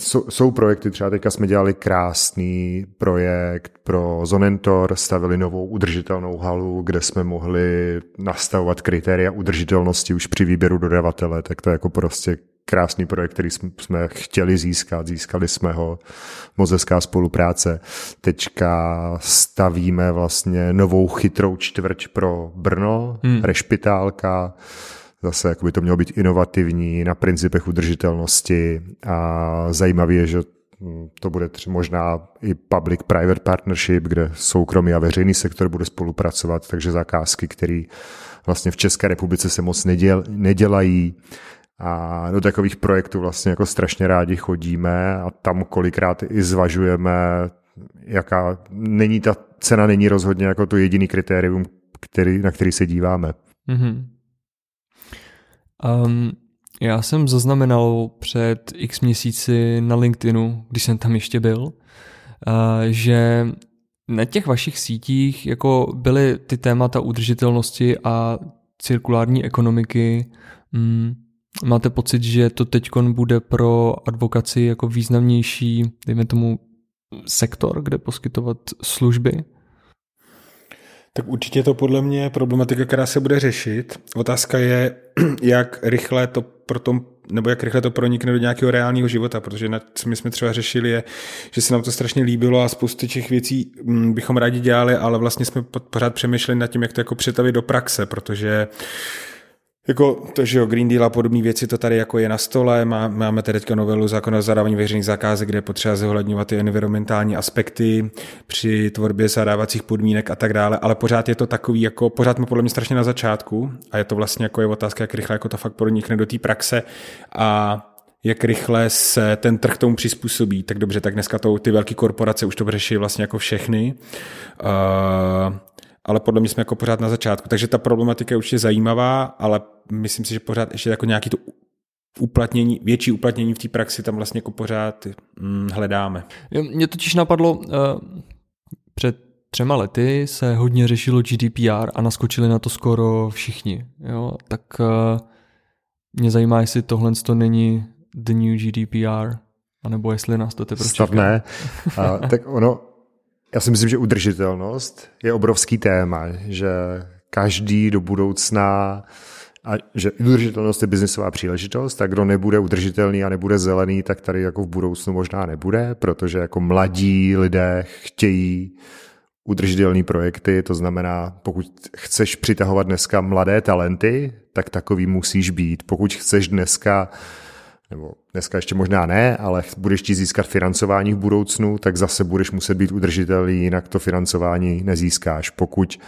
Jsou, jsou projekty, třeba teďka jsme dělali krásný projekt pro Zonentor, stavili novou udržitelnou halu, kde jsme mohli nastavovat kritéria udržitelnosti už při výběru dodavatele, tak to je jako prostě krásný projekt, který jsme chtěli získat, získali jsme ho, moc hezká spolupráce. Teďka stavíme vlastně novou chytrou čtvrť pro Brno, hmm. rešpitálka, Zase jako by to mělo být inovativní na principech udržitelnosti a zajímavé je, že to bude možná i public-private partnership, kde soukromý a veřejný sektor bude spolupracovat, takže zakázky, které vlastně v České republice se moc neděl, nedělají a do takových projektů vlastně jako strašně rádi chodíme a tam kolikrát i zvažujeme, jaká není ta cena není rozhodně jako to jediný kritérium, který, na který se díváme. Mm-hmm. Um, já jsem zaznamenal před x měsíci na LinkedInu, když jsem tam ještě byl, uh, že na těch vašich sítích jako byly ty témata udržitelnosti a cirkulární ekonomiky. Um, máte pocit, že to teď bude pro advokaci jako významnější, dejme tomu, sektor, kde poskytovat služby? Tak určitě to podle mě je problematika, která se bude řešit. Otázka je, jak rychle to pro tom, nebo jak rychle to pronikne do nějakého reálného života, protože na, co my jsme třeba řešili je, že se nám to strašně líbilo a spoustu těch věcí mm, bychom rádi dělali, ale vlastně jsme pořád přemýšleli nad tím, jak to jako přetavit do praxe, protože jako to, že jo, Green Deal a podobné věci, to tady jako je na stole, Má, máme tady teďka novelu zákona o zadávání veřejných zakázek, kde je potřeba zohledňovat ty environmentální aspekty při tvorbě zadávacích podmínek a tak dále, ale pořád je to takový, jako pořád jsme podle mě strašně na začátku a je to vlastně jako je otázka, jak rychle jako to fakt pronikne do té praxe a jak rychle se ten trh tomu přizpůsobí. Tak dobře, tak dneska to, ty velké korporace už to řeší vlastně jako všechny. Uh, ale podle mě jsme jako pořád na začátku. Takže ta problematika je určitě zajímavá, ale myslím si, že pořád ještě jako nějaký to uplatnění, větší uplatnění v té praxi tam vlastně jako pořád hm, hledáme. Mě totiž napadlo, uh, před třema lety se hodně řešilo GDPR a naskočili na to skoro všichni. Jo? Tak uh, mě zajímá, jestli tohle to není the new GDPR, anebo jestli nás to teprve čeká. ne. A, tak ono, já si myslím, že udržitelnost je obrovský téma, že každý do budoucna a že udržitelnost je biznisová příležitost, tak kdo nebude udržitelný a nebude zelený, tak tady jako v budoucnu možná nebude, protože jako mladí lidé chtějí udržitelné projekty, to znamená, pokud chceš přitahovat dneska mladé talenty, tak takový musíš být. Pokud chceš dneska nebo dneska ještě možná ne, ale budeš chtít získat financování v budoucnu, tak zase budeš muset být udržitelný, jinak to financování nezískáš. Pokud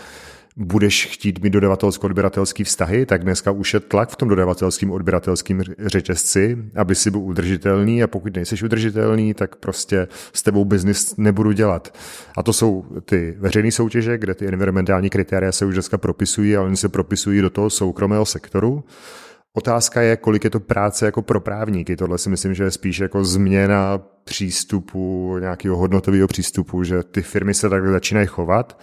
budeš chtít mít dodavatelsko-odběratelský vztahy, tak dneska už je tlak v tom dodavatelským odběratelským řetězci, aby si byl udržitelný a pokud nejseš udržitelný, tak prostě s tebou biznis nebudu dělat. A to jsou ty veřejné soutěže, kde ty environmentální kritéria se už dneska propisují, ale oni se propisují do toho soukromého sektoru Otázka je, kolik je to práce jako pro právníky. Tohle si myslím, že je spíš jako změna přístupu, nějakého hodnotového přístupu, že ty firmy se takhle začínají chovat,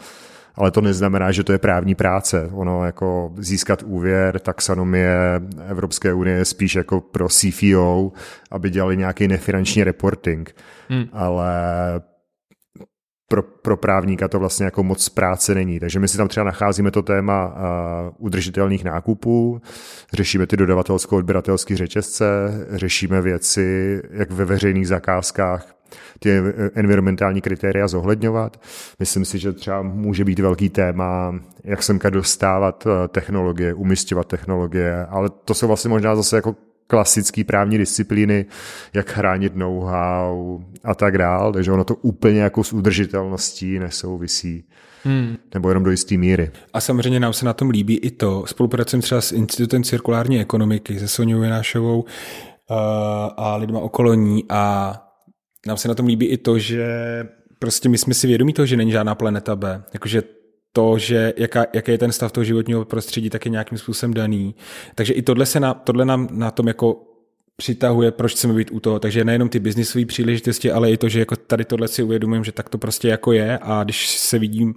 ale to neznamená, že to je právní práce. Ono jako získat úvěr, taxonomie Evropské unie je spíš jako pro CFO, aby dělali nějaký nefinanční reporting. Hmm. Ale pro, pro právníka to vlastně jako moc práce není. Takže my si tam třeba nacházíme to téma uh, udržitelných nákupů, řešíme ty dodavatelsko-odběratelské řetězce, řešíme věci, jak ve veřejných zakázkách ty environmentální kritéria zohledňovat. Myslím si, že třeba může být velký téma, jak semka dostávat technologie, umistovat technologie, ale to jsou vlastně možná zase jako klasické právní disciplíny, jak chránit know-how a tak dál, takže ono to úplně jako s udržitelností nesouvisí. Hmm. Nebo jenom do jisté míry. A samozřejmě nám se na tom líbí i to, spolupracujeme třeba s Institutem cirkulární ekonomiky, se Soňou Jenášovou uh, a lidma okolo ní a nám se na tom líbí i to, že prostě my jsme si vědomí toho, že není žádná planeta B. Jakože to, že jaká, jaký je ten stav toho životního prostředí, tak je nějakým způsobem daný. Takže i tohle, se na, tohle nám na tom jako přitahuje, proč chceme být u toho. Takže nejenom ty biznisové příležitosti, ale i to, že jako tady tohle si uvědomujeme, že tak to prostě jako je a když se vidím,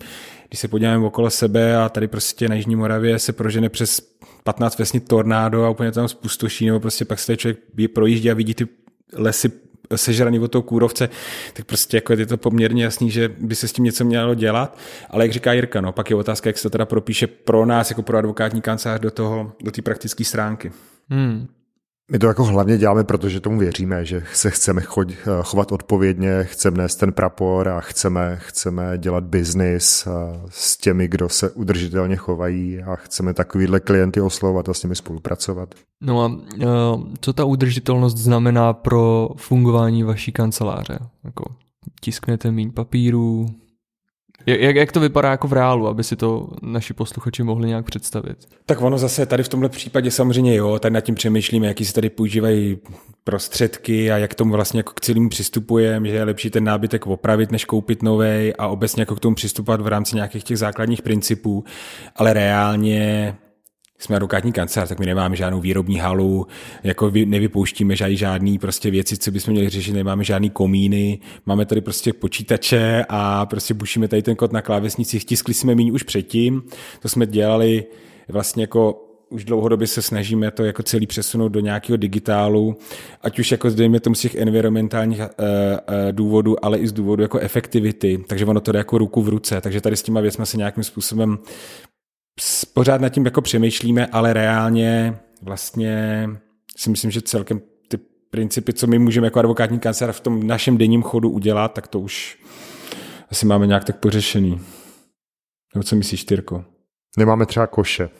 když se podíváme okolo sebe a tady prostě na Jižní Moravě se prožene přes 15 vesnic tornádo a úplně tam spustoší, nebo prostě pak se člověk projíždí a vidí ty lesy sežraný od toho kůrovce, tak prostě jako je to poměrně jasný, že by se s tím něco mělo dělat. Ale jak říká Jirka, no, pak je otázka, jak se to teda propíše pro nás, jako pro advokátní kancelář do toho, do té praktické stránky. Hmm. My to jako hlavně děláme, protože tomu věříme, že se chceme chovat odpovědně, chceme nést ten prapor a chceme, chceme dělat biznis s těmi, kdo se udržitelně chovají a chceme takovýhle klienty oslovovat a s nimi spolupracovat. No a co ta udržitelnost znamená pro fungování vaší kanceláře? Jako tisknete méně papíru, jak, jak to vypadá jako v reálu, aby si to naši posluchači mohli nějak představit? Tak ono zase tady v tomhle případě samozřejmě jo, tady nad tím přemýšlíme, jaký se tady používají prostředky a jak tomu vlastně jako k celému přistupujeme, že je lepší ten nábytek opravit, než koupit nový a obecně jako k tomu přistupovat v rámci nějakých těch základních principů, ale reálně jsme advokátní kancelář, tak my nemáme žádnou výrobní halu, jako nevypouštíme žádný, žádný prostě věci, co bychom měli řešit, nemáme žádný komíny, máme tady prostě počítače a prostě bušíme tady ten kód na klávesnici, stiskli jsme méně už předtím, to jsme dělali vlastně jako už dlouhodobě se snažíme to jako celý přesunout do nějakého digitálu, ať už jako dejme tomu z těch environmentálních uh, uh, důvodů, ale i z důvodu jako efektivity, takže ono to jde jako ruku v ruce, takže tady s těma věcmi se nějakým způsobem pořád nad tím jako přemýšlíme, ale reálně vlastně si myslím, že celkem ty principy, co my můžeme jako advokátní kancelář v tom našem denním chodu udělat, tak to už asi máme nějak tak pořešený. Nebo co myslíš, Tyrko? Nemáme třeba koše.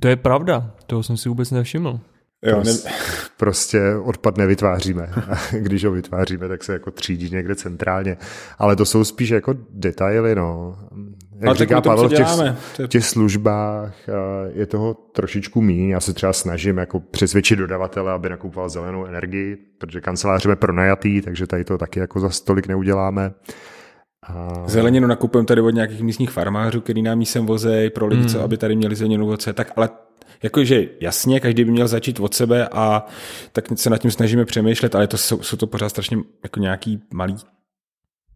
To je pravda, toho jsem si vůbec nevšiml. Jo, ne... Prostě odpad nevytváříme. Když ho vytváříme, tak se jako třídí někde centrálně. Ale to jsou spíš jako detaily, no. Jak Ale říká Pavel, v těch, v těch službách je toho trošičku míň. Já se třeba snažím jako přesvědčit dodavatele, aby nakupoval zelenou energii, protože kancelář je pronajatý, takže tady to taky jako za stolik neuděláme. A... Zeleninu nakupujeme tady od nějakých místních farmářů, který nám sem vozej pro lidi, hmm. co aby tady měli zeleninu voce. Tak ale jakože jasně, každý by měl začít od sebe a tak se nad tím snažíme přemýšlet, ale to jsou, jsou to pořád strašně jako nějaký malý,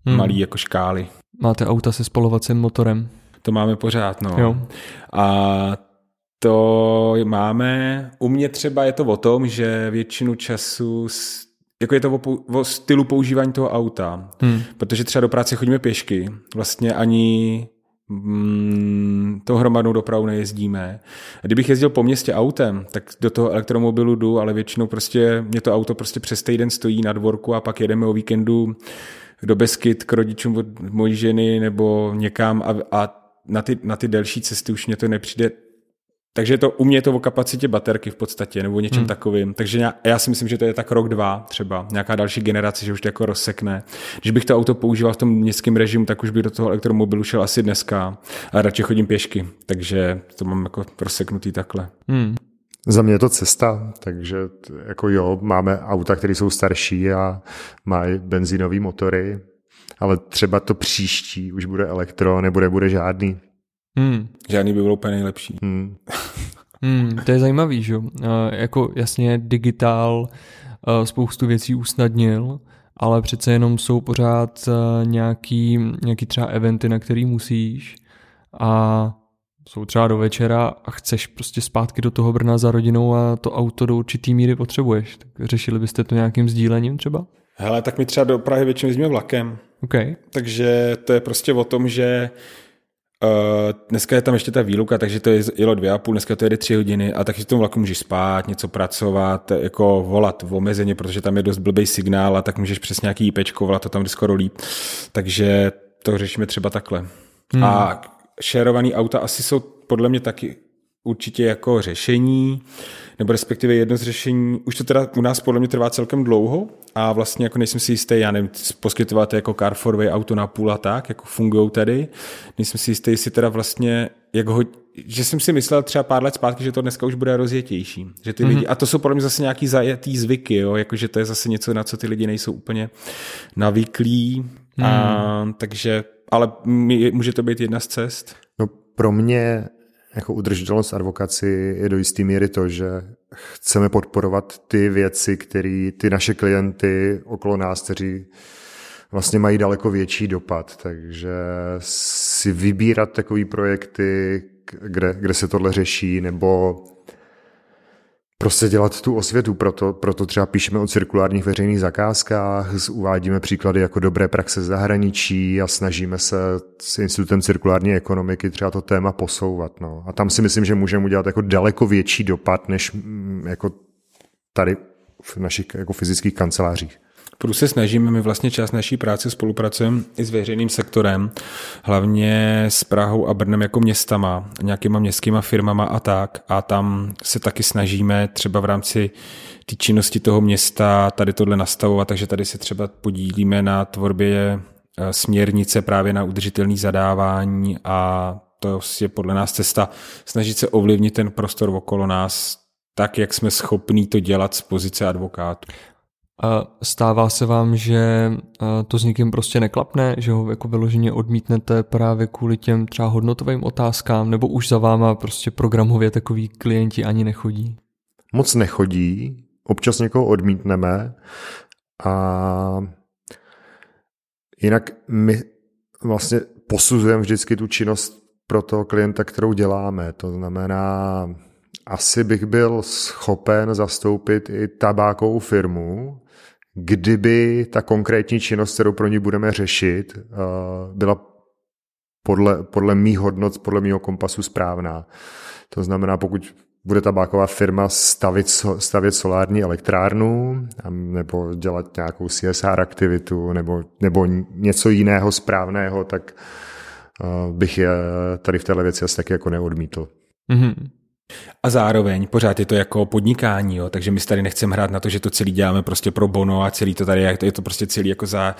hmm. malý jako škály. Máte auta se spolovacím motorem? To máme pořád, no. Jo. A to máme, u mě třeba je to o tom, že většinu času jako je to o, o stylu používání toho auta, hmm. protože třeba do práce chodíme pěšky, vlastně ani mm, tou hromadnou dopravu nejezdíme. A kdybych jezdil po městě autem, tak do toho elektromobilu jdu, ale většinou prostě mě to auto prostě přes týden stojí na dvorku a pak jedeme o víkendu do Beskyt k rodičům od mojí ženy nebo někam a, a na ty, na ty delší cesty už mě to nepřijde takže to, u mě je to o kapacitě baterky v podstatě, nebo něčem hmm. takovým. Takže já si myslím, že to je tak rok, dva třeba, nějaká další generace, že už to jako rozsekne. Když bych to auto používal v tom městském režimu, tak už bych do toho elektromobilu šel asi dneska, ale radši chodím pěšky, takže to mám jako rozseknutý takhle. Hmm. Za mě je to cesta, takže jako jo, máme auta, které jsou starší a mají benzínové motory, ale třeba to příští už bude elektro, nebude bude žádný. Hmm. Žádný by byl úplně nejlepší. Hmm. Hmm, to je zajímavý, že? Uh, jako jasně digitál uh, spoustu věcí usnadnil, ale přece jenom jsou pořád uh, nějaký, nějaký třeba eventy, na který musíš a jsou třeba do večera a chceš prostě zpátky do toho Brna za rodinou a to auto do určitý míry potřebuješ. Tak řešili byste to nějakým sdílením třeba? Hele, tak my třeba do Prahy většinou jezdíme vlakem. Okay. Takže to je prostě o tom, že Uh, dneska je tam ještě ta výluka, takže to je jelo dvě a půl, dneska to jede tři hodiny a takže v tom vlaku můžeš spát, něco pracovat, jako volat v omezeně, protože tam je dost blbý signál a tak můžeš přes nějaký IP volat, to tam jde skoro líp. Takže to řešíme třeba takhle. Hmm. A šerovaný auta asi jsou podle mě taky určitě jako řešení, nebo respektive jedno z řešení, už to teda u nás podle mě trvá celkem dlouho a vlastně jako nejsem si jistý, já nevím, poskytovat jako car for way auto na půl a tak, jako fungují tady, nejsem si jistý, jestli teda vlastně, jak ho, že jsem si myslel třeba pár let zpátky, že to dneska už bude rozjetější, že ty mm-hmm. lidi, a to jsou podle mě zase nějaký zajetý zvyky, jo, jako že to je zase něco, na co ty lidi nejsou úplně navyklí, mm. a, takže, ale může to být jedna z cest. No pro mě jako udržitelnost advokaci je do jisté míry to, že chceme podporovat ty věci, které ty naše klienty okolo nás, kteří vlastně mají daleko větší dopad. Takže si vybírat takové projekty, kde, kde se tohle řeší, nebo prostě dělat tu osvětu, proto, proto třeba píšeme o cirkulárních veřejných zakázkách, uvádíme příklady jako dobré praxe zahraničí a snažíme se s Institutem cirkulární ekonomiky třeba to téma posouvat. No. A tam si myslím, že můžeme udělat jako daleko větší dopad, než mm, jako tady v našich jako fyzických kancelářích. Proto se snažíme, my vlastně část naší práce spolupracujeme i s veřejným sektorem, hlavně s Prahou a Brnem jako městama, nějakýma městskýma firmama a tak. A tam se taky snažíme třeba v rámci té činnosti toho města tady tohle nastavovat, takže tady se třeba podílíme na tvorbě eh, směrnice právě na udržitelné zadávání a to je podle nás cesta snažit se ovlivnit ten prostor okolo nás tak, jak jsme schopní to dělat z pozice advokátů. Stává se vám, že to s někým prostě neklapne, že ho jako vyloženě odmítnete právě kvůli těm třeba hodnotovým otázkám, nebo už za váma prostě programově takový klienti ani nechodí? Moc nechodí, občas někoho odmítneme a jinak my vlastně posuzujeme vždycky tu činnost pro toho klienta, kterou děláme. To znamená, asi bych byl schopen zastoupit i tabákovou firmu, kdyby ta konkrétní činnost, kterou pro ní budeme řešit, eh, byla podle, podle mých hodnot, podle mého kompasu správná. To znamená, pokud bude tabáková firma stavit, stavět solární elektrárnu nebo dělat nějakou CSR aktivitu nebo, nebo něco jiného správného, tak uh, bych je tady v této věci asi taky jako neodmítl. Mm-hmm. A zároveň pořád je to jako podnikání, jo? takže my tady nechceme hrát na to, že to celý děláme prostě pro bono a celý to tady je, je to prostě celý jako za,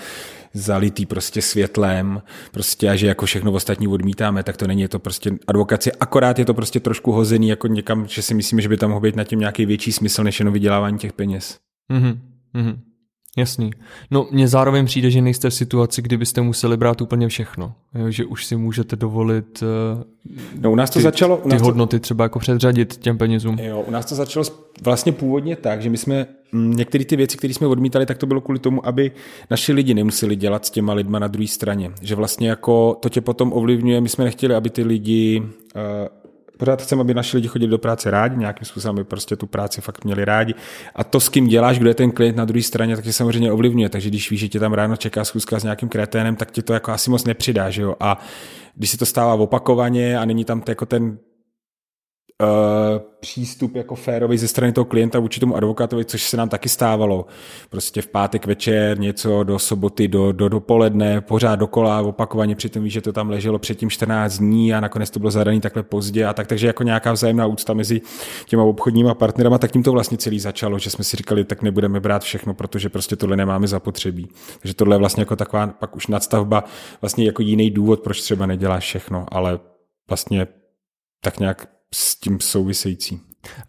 zalitý prostě světlem prostě a že jako všechno ostatní odmítáme, tak to není je to prostě advokace, akorát je to prostě trošku hozený jako někam, že si myslíme, že by tam mohl být na tím nějaký větší smysl, než jenom vydělávání těch peněz. Mm-hmm. Mm-hmm. Jasný. No mně zároveň přijde, že nejste v situaci, kdy byste museli brát úplně všechno. Jo, že už si můžete dovolit uh, no, u nás to ty, začalo, u nás ty hodnoty třeba jako předřadit těm penězům. Jo, u nás to začalo vlastně původně tak, že my jsme mm, některé ty věci, které jsme odmítali, tak to bylo kvůli tomu, aby naši lidi nemuseli dělat s těma lidma na druhé straně. Že vlastně jako to tě potom ovlivňuje, my jsme nechtěli, aby ty lidi uh, pořád chceme, aby naši lidi chodili do práce rádi, nějakým způsobem, aby prostě tu práci fakt měli rádi. A to, s kým děláš, kdo je ten klient na druhé straně, tak tě samozřejmě ovlivňuje. Takže když víš, že tě tam ráno čeká schůzka s nějakým kreténem, tak ti to jako asi moc nepřidá, že jo. A když se to stává opakovaně a není tam jako ten uh, přístup jako férový ze strany toho klienta vůči tomu advokátovi, což se nám taky stávalo. Prostě v pátek večer něco do soboty, do, do dopoledne, pořád dokola, opakovaně, přitom víš, že to tam leželo předtím 14 dní a nakonec to bylo zadaný takhle pozdě a tak, takže jako nějaká vzájemná úcta mezi těma obchodníma partnerama, tak tím to vlastně celý začalo, že jsme si říkali, tak nebudeme brát všechno, protože prostě tohle nemáme zapotřebí. Takže tohle je vlastně jako taková pak už nadstavba, vlastně jako jiný důvod, proč třeba neděláš všechno, ale vlastně tak nějak s tím související.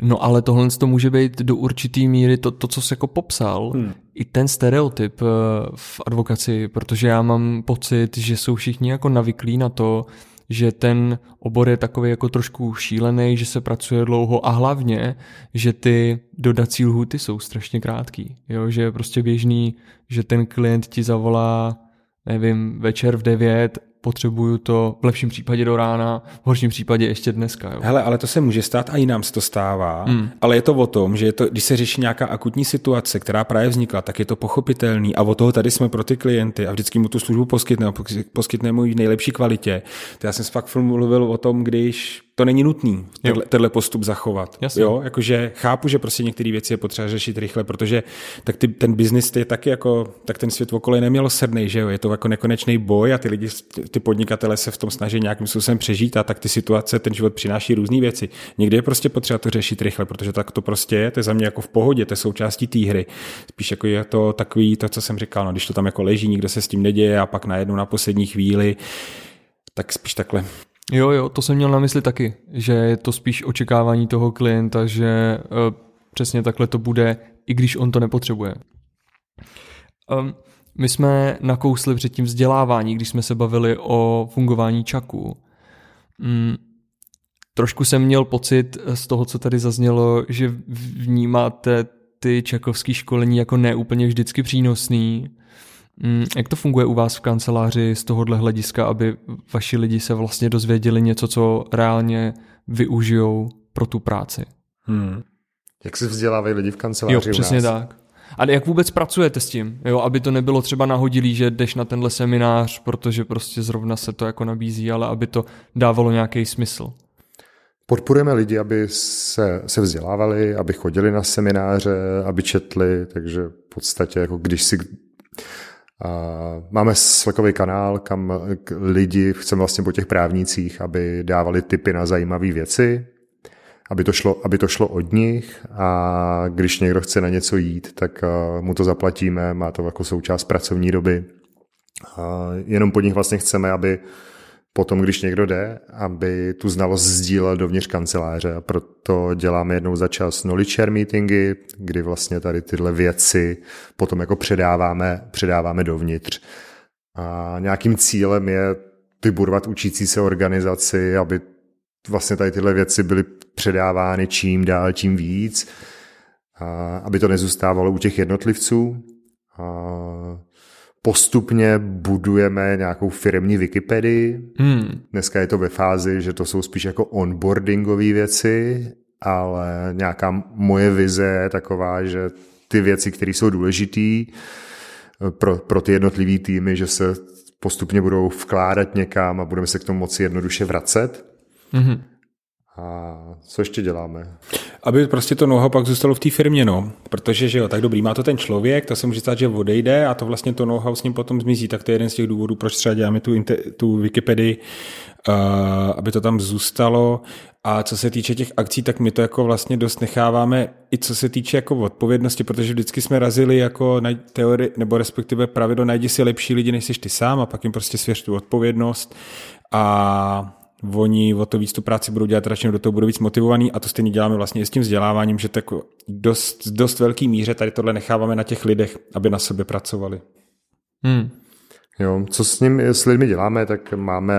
No ale tohle to může být do určitý míry to, to co jsi jako popsal, hmm. i ten stereotyp eh, v advokaci, protože já mám pocit, že jsou všichni jako navyklí na to, že ten obor je takový jako trošku šílený, že se pracuje dlouho a hlavně, že ty dodací lhuty jsou strašně krátký. Jo? Že je prostě běžný, že ten klient ti zavolá nevím, večer v 9 potřebuju to v lepším případě do rána, v horším případě ještě dneska. Jo. Hele, ale to se může stát a i nám se to stává, hmm. ale je to o tom, že je to, když se řeší nějaká akutní situace, která právě vznikla, tak je to pochopitelný a o toho tady jsme pro ty klienty a vždycky mu tu službu poskytneme, poskytneme v nejlepší kvalitě. To já jsem fakt mluvil o tom, když to není nutný, tenhle, tenhle postup zachovat. Jasně. Jo, jakože chápu, že prostě některé věci je potřeba řešit rychle, protože tak ty, ten biznis je taky jako, tak ten svět okolo neměl srdnej, že jo, je to jako nekonečný boj a ty lidi, ty podnikatele se v tom snaží nějakým způsobem přežít a tak ty situace, ten život přináší různé věci. Někdy je prostě potřeba to řešit rychle, protože tak to prostě je, to je za mě jako v pohodě, to je součástí té hry. Spíš jako je to takový, to, co jsem říkal, no, když to tam jako leží, nikdo se s tím neděje a pak najednou na poslední chvíli, tak spíš takhle Jo, jo, to jsem měl na mysli taky, že je to spíš očekávání toho klienta, že uh, přesně takhle to bude, i když on to nepotřebuje. Um, my jsme nakousli před tím vzdělávání, když jsme se bavili o fungování čaku. Um, trošku jsem měl pocit z toho, co tady zaznělo, že vnímáte ty čakovské školení jako neúplně vždycky přínosný, Mm, jak to funguje u vás v kanceláři z tohohle hlediska, aby vaši lidi se vlastně dozvěděli něco, co reálně využijou pro tu práci? Hmm. Jak se vzdělávají lidi v kanceláři Jo, přesně tak. A jak vůbec pracujete s tím, jo, aby to nebylo třeba nahodilý, že jdeš na tenhle seminář, protože prostě zrovna se to jako nabízí, ale aby to dávalo nějaký smysl. Podporujeme lidi, aby se, se vzdělávali, aby chodili na semináře, aby četli, takže v podstatě jako když si Máme Slackový kanál, kam lidi chceme vlastně po těch právnících, aby dávali tipy na zajímavé věci, aby to, šlo, aby to šlo od nich a když někdo chce na něco jít, tak mu to zaplatíme, má to jako součást pracovní doby. Jenom po nich vlastně chceme, aby potom, když někdo jde, aby tu znalost sdílel dovnitř kanceláře a proto děláme jednou za čas knowledge share meetingy, kdy vlastně tady tyhle věci potom jako předáváme, předáváme dovnitř. A nějakým cílem je vybudovat učící se organizaci, aby vlastně tady tyhle věci byly předávány čím dál, tím víc, a aby to nezůstávalo u těch jednotlivců. A postupně budujeme nějakou firmní Wikipedii. Hmm. Dneska je to ve fázi, že to jsou spíš jako onboardingové věci, ale nějaká moje vize je taková, že ty věci, které jsou důležité eh, pro, pro ty jednotlivé týmy, že se postupně budou vkládat někam a budeme se k tomu moci jednoduše vracet. Hmm. A co ještě děláme? Aby prostě to know pak zůstalo v té firmě, no. Protože, že jo, tak dobrý, má to ten člověk, to se může stát, že odejde a to vlastně to know-how s ním potom zmizí. Tak to je jeden z těch důvodů, proč třeba děláme tu, tu Wikipedii, uh, aby to tam zůstalo. A co se týče těch akcí, tak my to jako vlastně dost necháváme i co se týče jako odpovědnosti, protože vždycky jsme razili jako na teorii, nebo respektive pravidlo najdi si lepší lidi, než jsi ty sám a pak jim prostě svěř tu odpovědnost. A oni o to víc tu práci budou dělat, radši do toho budou víc motivovaný a to stejně děláme vlastně i s tím vzděláváním, že tak dost, dost velký míře tady tohle necháváme na těch lidech, aby na sebe pracovali. Hmm. Jo, co s ním, s lidmi děláme, tak máme,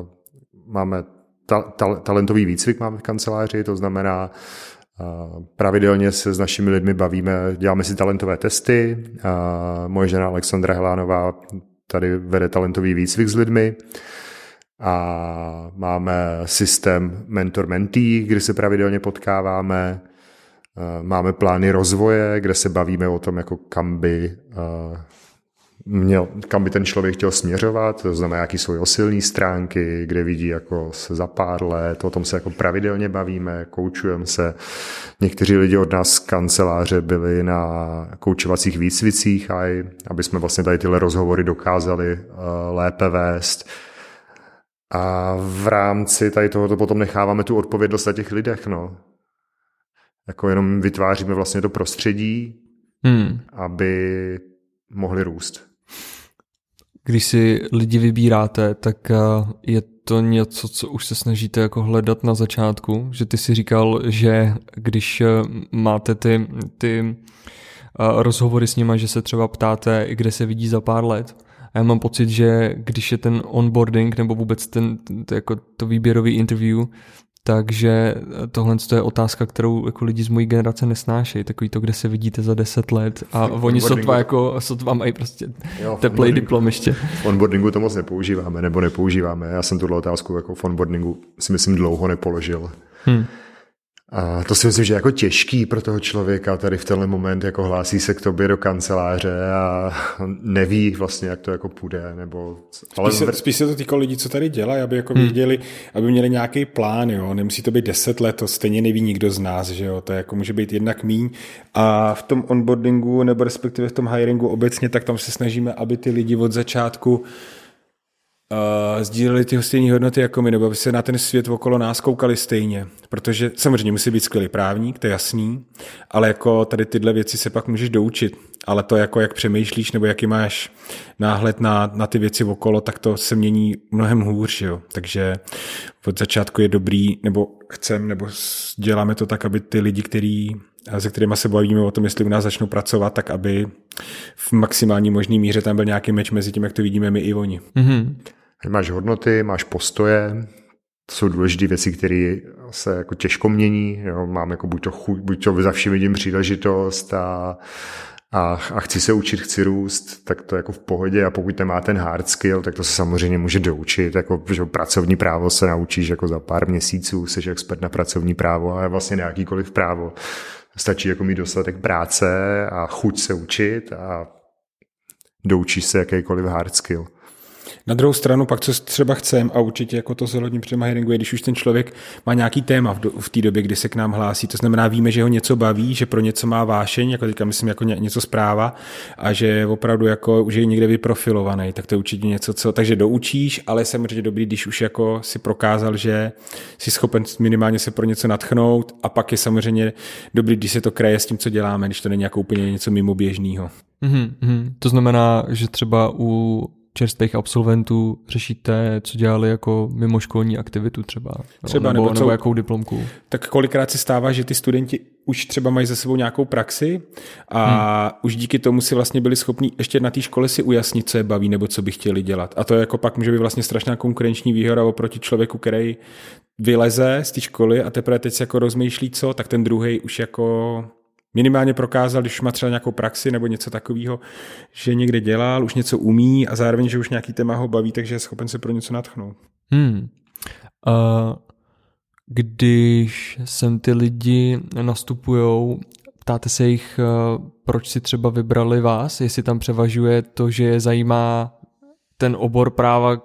uh, máme ta, ta, talentový výcvik máme v kanceláři, to znamená, uh, pravidelně se s našimi lidmi bavíme, děláme si talentové testy. Uh, moje žena Alexandra Helánová tady vede talentový výcvik s lidmi a máme systém mentor-mentee, kde se pravidelně potkáváme, eh, máme plány rozvoje, kde se bavíme o tom, jako kam by, eh, měl, kam by ten člověk chtěl směřovat, to znamená, jaký jsou jeho silné stránky, kde vidí jako se za pár let, o tom se jako pravidelně bavíme, koučujeme se. Někteří lidi od nás z kanceláře byli na koučovacích výcvicích, aby jsme vlastně tady tyhle rozhovory dokázali eh, lépe vést a v rámci tady tohoto potom necháváme tu odpovědnost na těch lidech, no. Jako jenom vytváříme vlastně to prostředí, hmm. aby mohli růst. Když si lidi vybíráte, tak eh, je to něco, co už se snažíte jako hledat na začátku, že ty si říkal, že když eh, máte ty, ty eh, rozhovory s nimi, že se třeba ptáte, kde se vidí za pár let, A já mám pocit, že když je ten onboarding nebo vůbec ten, to, jako to výběrový interview, takže tohle je otázka, kterou jako lidi z mojí generace nesnášejí. Takový to, kde se vidíte za deset let a oni sotva, jako, sotva mají prostě jo, teplej diplom ještě. V onboardingu to moc nepoužíváme, nebo nepoužíváme. Já jsem tuhle otázku jako v onboardingu si myslím dlouho nepoložil. Hmm. A to si myslím, že je jako těžký pro toho člověka tady v tenhle moment, jako hlásí se k tobě do kanceláře a neví vlastně, jak to jako půjde, nebo... Ale... Spíš, se, spíš se to týkalo lidí, co tady dělají, aby jako hmm. věděli, aby měli nějaký plán, jo, nemusí to být deset let, to stejně neví nikdo z nás, že jo, to jako může být jednak míň. A v tom onboardingu, nebo respektive v tom hiringu obecně, tak tam se snažíme, aby ty lidi od začátku uh, sdíleli ty stejné hodnoty jako my, nebo aby se na ten svět okolo nás koukali stejně. Protože samozřejmě musí být skvělý právník, to je jasný, ale jako tady tyhle věci se pak můžeš doučit. Ale to jako jak přemýšlíš, nebo jaký máš náhled na, na ty věci okolo, tak to se mění mnohem hůř, jo. Takže od začátku je dobrý, nebo chcem, nebo děláme to tak, aby ty lidi, který se kterými se bavíme o tom, jestli u nás začnou pracovat, tak aby v maximální možné míře tam byl nějaký meč mezi tím, jak to vidíme my i oni. Mm-hmm. Máš hodnoty, máš postoje, to jsou důležité věci, které se jako těžko mění. Jo. Mám jako buď to, chuť, buď to za vším vidím příležitost a, a, a chci se učit, chci růst, tak to jako v pohodě a pokud nemá ten hard skill, tak to se samozřejmě může doučit, jako že pracovní právo se naučíš jako za pár měsíců, jsi expert na pracovní právo, ale vlastně nějakýkoliv právo. Stačí jako mít dostatek práce a chuť se učit a doučíš se jakýkoliv hard skill. Na druhou stranu pak, co třeba chcem, a určitě jako to zohledním při hiringu, je, když už ten člověk má nějaký téma v, té době, kdy se k nám hlásí. To znamená, víme, že ho něco baví, že pro něco má vášeň, jako teďka myslím jako ně, něco zpráva, a že je opravdu jako, už je někde vyprofilovaný, tak to je určitě něco, co, takže doučíš, ale samozřejmě dobrý, když už jako si prokázal, že jsi schopen minimálně se pro něco natchnout a pak je samozřejmě dobrý, když se to kraje s tím, co děláme, když to není jako úplně něco mimo běžného. Mm-hmm. To znamená, že třeba u čerstvých absolventů řešíte, co dělali jako mimoškolní aktivitu třeba? Třeba nebo, nebo, nebo jakou diplomku? Tak kolikrát se stává, že ty studenti už třeba mají za sebou nějakou praxi a hmm. už díky tomu si vlastně byli schopni ještě na té škole si ujasnit, co je baví nebo co by chtěli dělat. A to jako pak může být vlastně strašná konkurenční výhoda oproti člověku, který vyleze z té školy a teprve teď si jako rozmýšlí co, tak ten druhý už jako minimálně prokázal, když má třeba nějakou praxi nebo něco takového, že někde dělal, už něco umí a zároveň, že už nějaký téma ho baví, takže je schopen se pro něco natchnout. Hmm. Uh, když sem ty lidi nastupujou, ptáte se jich, uh, proč si třeba vybrali vás, jestli tam převažuje to, že je zajímá ten obor práva,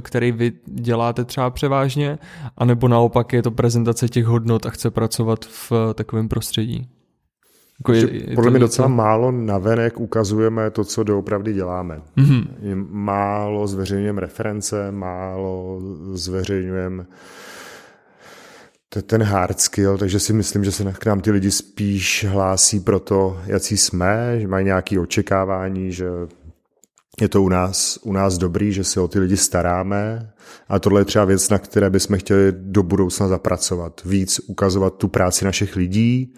který vy děláte třeba převážně, anebo naopak je to prezentace těch hodnot a chce pracovat v takovém prostředí? Jako je, je podle mě docela to... málo navenek ukazujeme to, co doopravdy děláme. Mm-hmm. Málo zveřejňujeme reference, málo zveřejňujeme ten hard skill, takže si myslím, že se k nám ty lidi spíš hlásí pro to, jaký jsme, že mají nějaké očekávání, že je to u nás, u nás dobrý, že se o ty lidi staráme a tohle je třeba věc, na které bychom chtěli do budoucna zapracovat. Víc ukazovat tu práci našich lidí,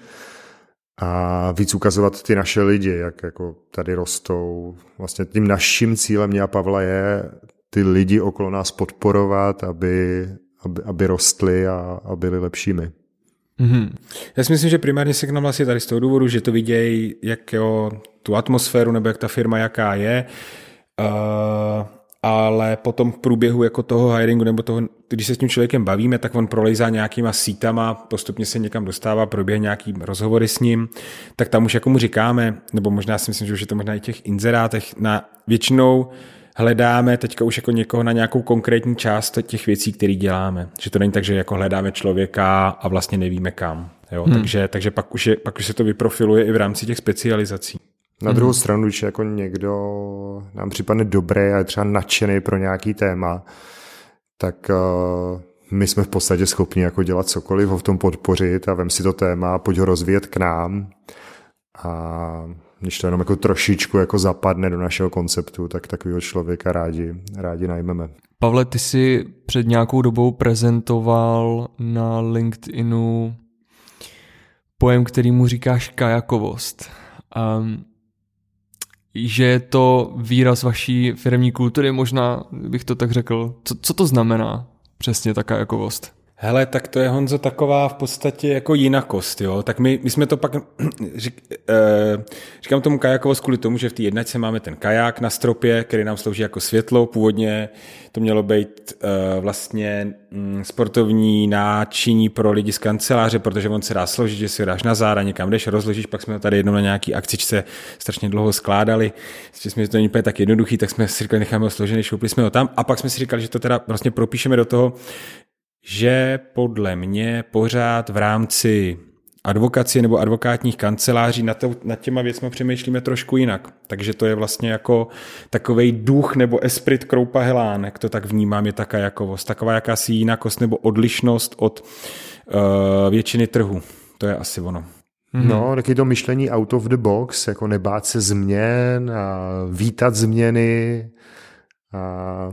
a víc ukazovat ty naše lidi, jak jako tady rostou. Vlastně tím naším cílem mě a Pavla je ty lidi okolo nás podporovat, aby, aby, aby rostly a, a byli lepšími. Mm-hmm. Já si myslím, že primárně se k nám vlastně tady z toho důvodu, že to vidějí, jak jo, tu atmosféru nebo jak ta firma jaká je. Uh, ale potom v průběhu jako toho hiringu nebo toho, když se s tím člověkem bavíme, tak on prolejzá nějakýma sítama, postupně se někam dostává, proběhne nějaký rozhovory s ním, tak tam už jako mu říkáme, nebo možná si myslím, že už je to možná i těch inzerátech, na většinou hledáme teďka už jako někoho na nějakou konkrétní část těch věcí, které děláme. Že to není tak, že jako hledáme člověka a vlastně nevíme kam. Jo? Hmm. Takže, takže pak, už je, pak už se to vyprofiluje i v rámci těch specializací. Na druhou mm-hmm. stranu, když jako někdo nám připadne dobrý a je třeba nadšený pro nějaký téma, tak uh, my jsme v podstatě schopni jako dělat cokoliv, ho v tom podpořit a vem si to téma, pojď ho rozvíjet k nám a když to jenom jako trošičku jako zapadne do našeho konceptu, tak takového člověka rádi, rádi najmeme. Pavle, ty jsi před nějakou dobou prezentoval na LinkedInu pojem, který mu říkáš kajakovost. Um, že je to výraz vaší firmní kultury, možná bych to tak řekl. Co, co to znamená přesně taká jakovost? Hele, tak to je Honzo taková v podstatě jako jinakost, jo. Tak my, my jsme to pak, řík, eh, říkám tomu kajakovost kvůli tomu, že v té jednačce máme ten kaják na stropě, který nám slouží jako světlo. Původně to mělo být eh, vlastně mm, sportovní náčiní pro lidi z kanceláře, protože on se dá složit, že si dáš na zára, někam jdeš, rozložíš, pak jsme ho tady jednou na nějaký akcičce strašně dlouho skládali. Že jsme to není tak jednoduchý, tak jsme si říkali, necháme ho složený, šoupli jsme ho tam a pak jsme si říkali, že to teda vlastně propíšeme do toho, že podle mě pořád v rámci advokacie nebo advokátních kanceláří nad, to, nad těma věcmi přemýšlíme trošku jinak. Takže to je vlastně jako takový duch nebo esprit Kroupa Helán, jak to tak vnímám, je taká jakovost, taková jakási jinakost nebo odlišnost od uh, většiny trhu. To je asi ono. Mm-hmm. No, taky to myšlení out of the box, jako nebát se změn a vítat změny a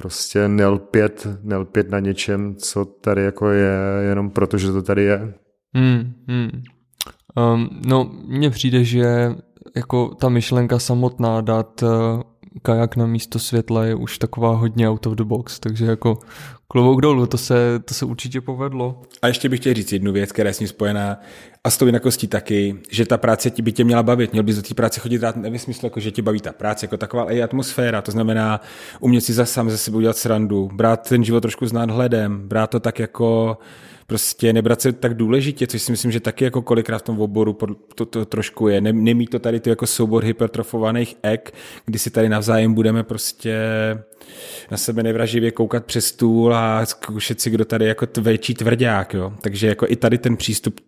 prostě nelpět, nelpět na něčem, co tady jako je, jenom proto, že to tady je. Hmm, hmm. Um, no, mně přijde, že jako ta myšlenka samotná dát uh, kajak na místo světla je už taková hodně out of the box, takže jako klobouk dolů, to se, to se určitě povedlo. A ještě bych chtěl říct jednu věc, která je s ním spojená a s tou jinakostí taky, že ta práce ti by tě měla bavit. Měl bys do té práce chodit rád ne smyslu, jako že ti baví ta práce jako taková, i atmosféra. To znamená umět si zase sám ze sebe udělat srandu, brát ten život trošku s nadhledem, brát to tak jako prostě nebrat se tak důležitě, což si myslím, že taky jako kolikrát v tom oboru to, to trošku je. Nemít to tady ty jako soubor hypertrofovaných ek, kdy si tady navzájem budeme prostě na sebe nevraživě koukat přes stůl a zkoušet si, kdo tady jako větší tvrdák, jo. Takže jako i tady ten přístup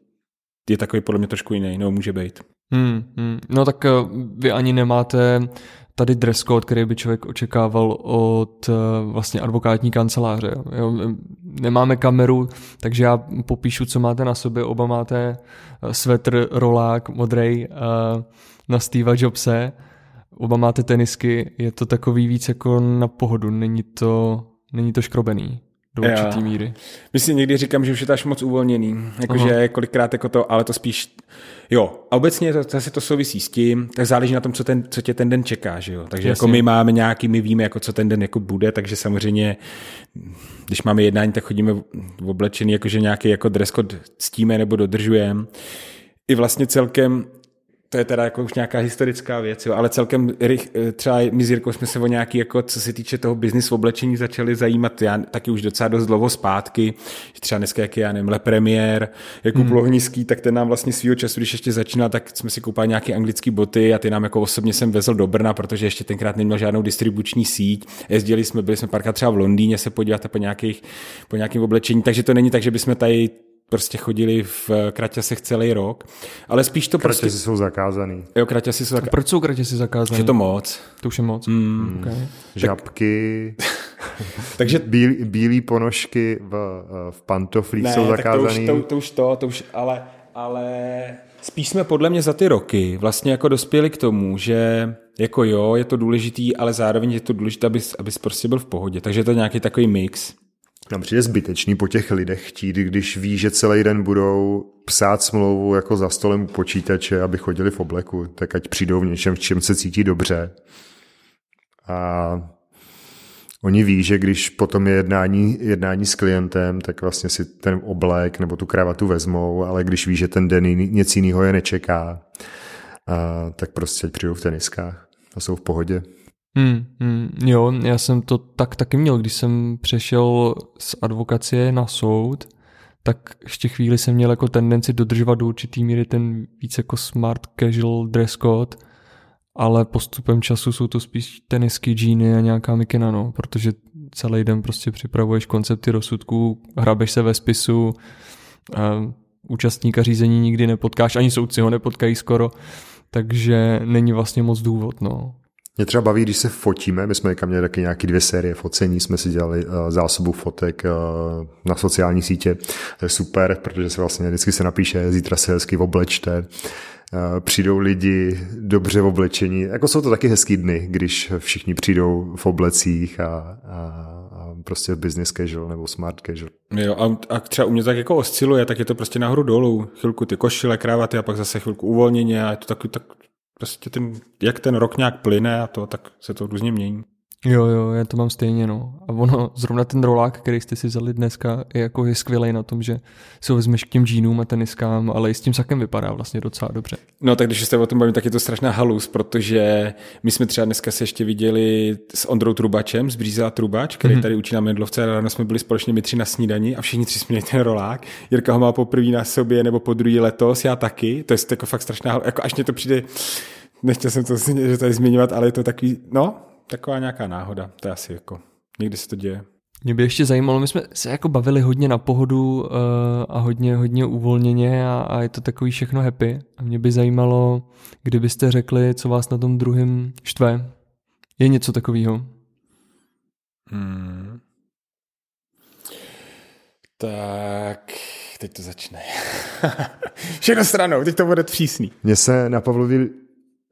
je takový podle mě trošku jiný, no může být. Hmm, hmm. No tak eh, vy ani nemáte tady dress code, který by člověk očekával od eh, vlastně advokátní kanceláře. Jo. Nemáme kameru, takže já popíšu, co máte na sobě. Oba máte eh, svetr, rolák, modrej na Steva Jobse. Oba máte tenisky. Je to takový víc jako na pohodu. Není to, není to škrobený do určitý Já. míry. My si někdy říkám, že už je to až moc uvolněný, jakože kolikrát jako to, ale to spíš, jo, a obecně to, zase to souvisí s tím, tak záleží na tom, co, ten, co tě ten den čeká, že jo, takže Jasně. jako my máme nějaký, my víme, jako co ten den jako bude, takže samozřejmě, když máme jednání, tak chodíme v oblečený, jakože nějaký jako dress code ctíme nebo dodržujeme. I vlastně celkem to je teda jako už nějaká historická věc, jo, ale celkem rych, eh, třeba my s Jirkou jsme se o nějaký, jako co se týče toho biznis v oblečení začali zajímat, já taky už docela dost dlouho zpátky, že třeba dneska, jak je, já nevím, Le Premier, jako hmm. Tak ten nám vlastně svýho času, když ještě začínal, tak jsme si koupali nějaké anglické boty a ty nám jako osobně jsem vezl do Brna, protože ještě tenkrát neměl žádnou distribuční síť. Jezdili jsme, byli jsme párkrát třeba v Londýně se podívat po, nějakých, po nějakém oblečení, takže to není tak, že bychom tady prostě chodili v kraťasech celý rok, ale spíš to kraťasy prostě... jsou zakázaný. Jo, kraťasy jsou zakázaný. Proč jsou kraťasy zakázaný? Je to moc. To už je moc. Mm. Okay. Žabky, takže bílý, bílý ponožky v, v pantoflích ne, jsou zakázaný. To už to, to už to, to už, ale, ale spíš jsme podle mě za ty roky vlastně jako dospěli k tomu, že jako jo, je to důležitý, ale zároveň je to důležité, abys, abys prostě byl v pohodě. Takže je to nějaký takový mix. Nám přijde zbytečný po těch lidech chtít, když ví, že celý den budou psát smlouvu jako za stolem u počítače, aby chodili v obleku, tak ať přijdou v něčem, v čem se cítí dobře. A oni ví, že když potom je jednání, jednání s klientem, tak vlastně si ten oblek nebo tu kravatu vezmou, ale když ví, že ten den něco jiného je nečeká, a, tak prostě přijdou v teniskách a jsou v pohodě. Hmm, hmm, jo, já jsem to tak taky měl, když jsem přešel z advokacie na soud, tak ještě chvíli jsem měl jako tendenci dodržovat do určitý míry ten víc jako smart casual dress code, ale postupem času jsou to spíš tenisky, džíny a nějaká mikina, no, protože celý den prostě připravuješ koncepty rozsudků, hrabeš se ve spisu, a účastníka řízení nikdy nepotkáš, ani soudci ho nepotkají skoro, takže není vlastně moc důvod, no. Mě třeba baví, když se fotíme, my jsme někam měli taky nějaký dvě série focení, jsme si dělali uh, zásobu fotek uh, na sociální sítě, to je super, protože se vlastně vždycky se napíše, zítra se hezky oblečte, uh, přijdou lidi dobře v oblečení, jako jsou to taky hezký dny, když všichni přijdou v oblecích a, a, a prostě business casual nebo smart casual. Jo, a, a třeba u mě tak jako osciluje, tak je to prostě nahoru dolů, chvilku ty košile, kravaty a pak zase chvilku uvolněně a je to taky tak prostě ten, jak ten rok nějak plyne a to, tak se to různě mění. Jo, jo, já to mám stejně, no. A ono, zrovna ten rolák, který jste si vzali dneska, je jako je skvělý na tom, že si ho vezmeš k těm džínům a teniskám, ale i s tím sakem vypadá vlastně docela dobře. No tak když jste o tom bavím, tak je to strašná halus, protože my jsme třeba dneska se ještě viděli s Ondrou Trubačem, z Břízela Trubač, který mm-hmm. tady učí na Mendlovce, a ráno jsme byli společně my tři na snídani a všichni tři jsme měli ten rolák. Jirka ho má poprvé na sobě nebo po druhý letos, já taky. To je jako fakt strašná halus. Jako až mě to přijde, nechtěl jsem to že tady zmiňovat, ale je to takový, no, taková nějaká náhoda, to je asi jako, někdy se to děje. Mě by ještě zajímalo, my jsme se jako bavili hodně na pohodu uh, a hodně, hodně uvolněně a, a je to takový všechno happy. A mě by zajímalo, kdybyste řekli, co vás na tom druhém štve. Je něco takového? Hmm. Tak, teď to začne. Všechno stranou, teď to bude přísný. Mně se na Pavlovi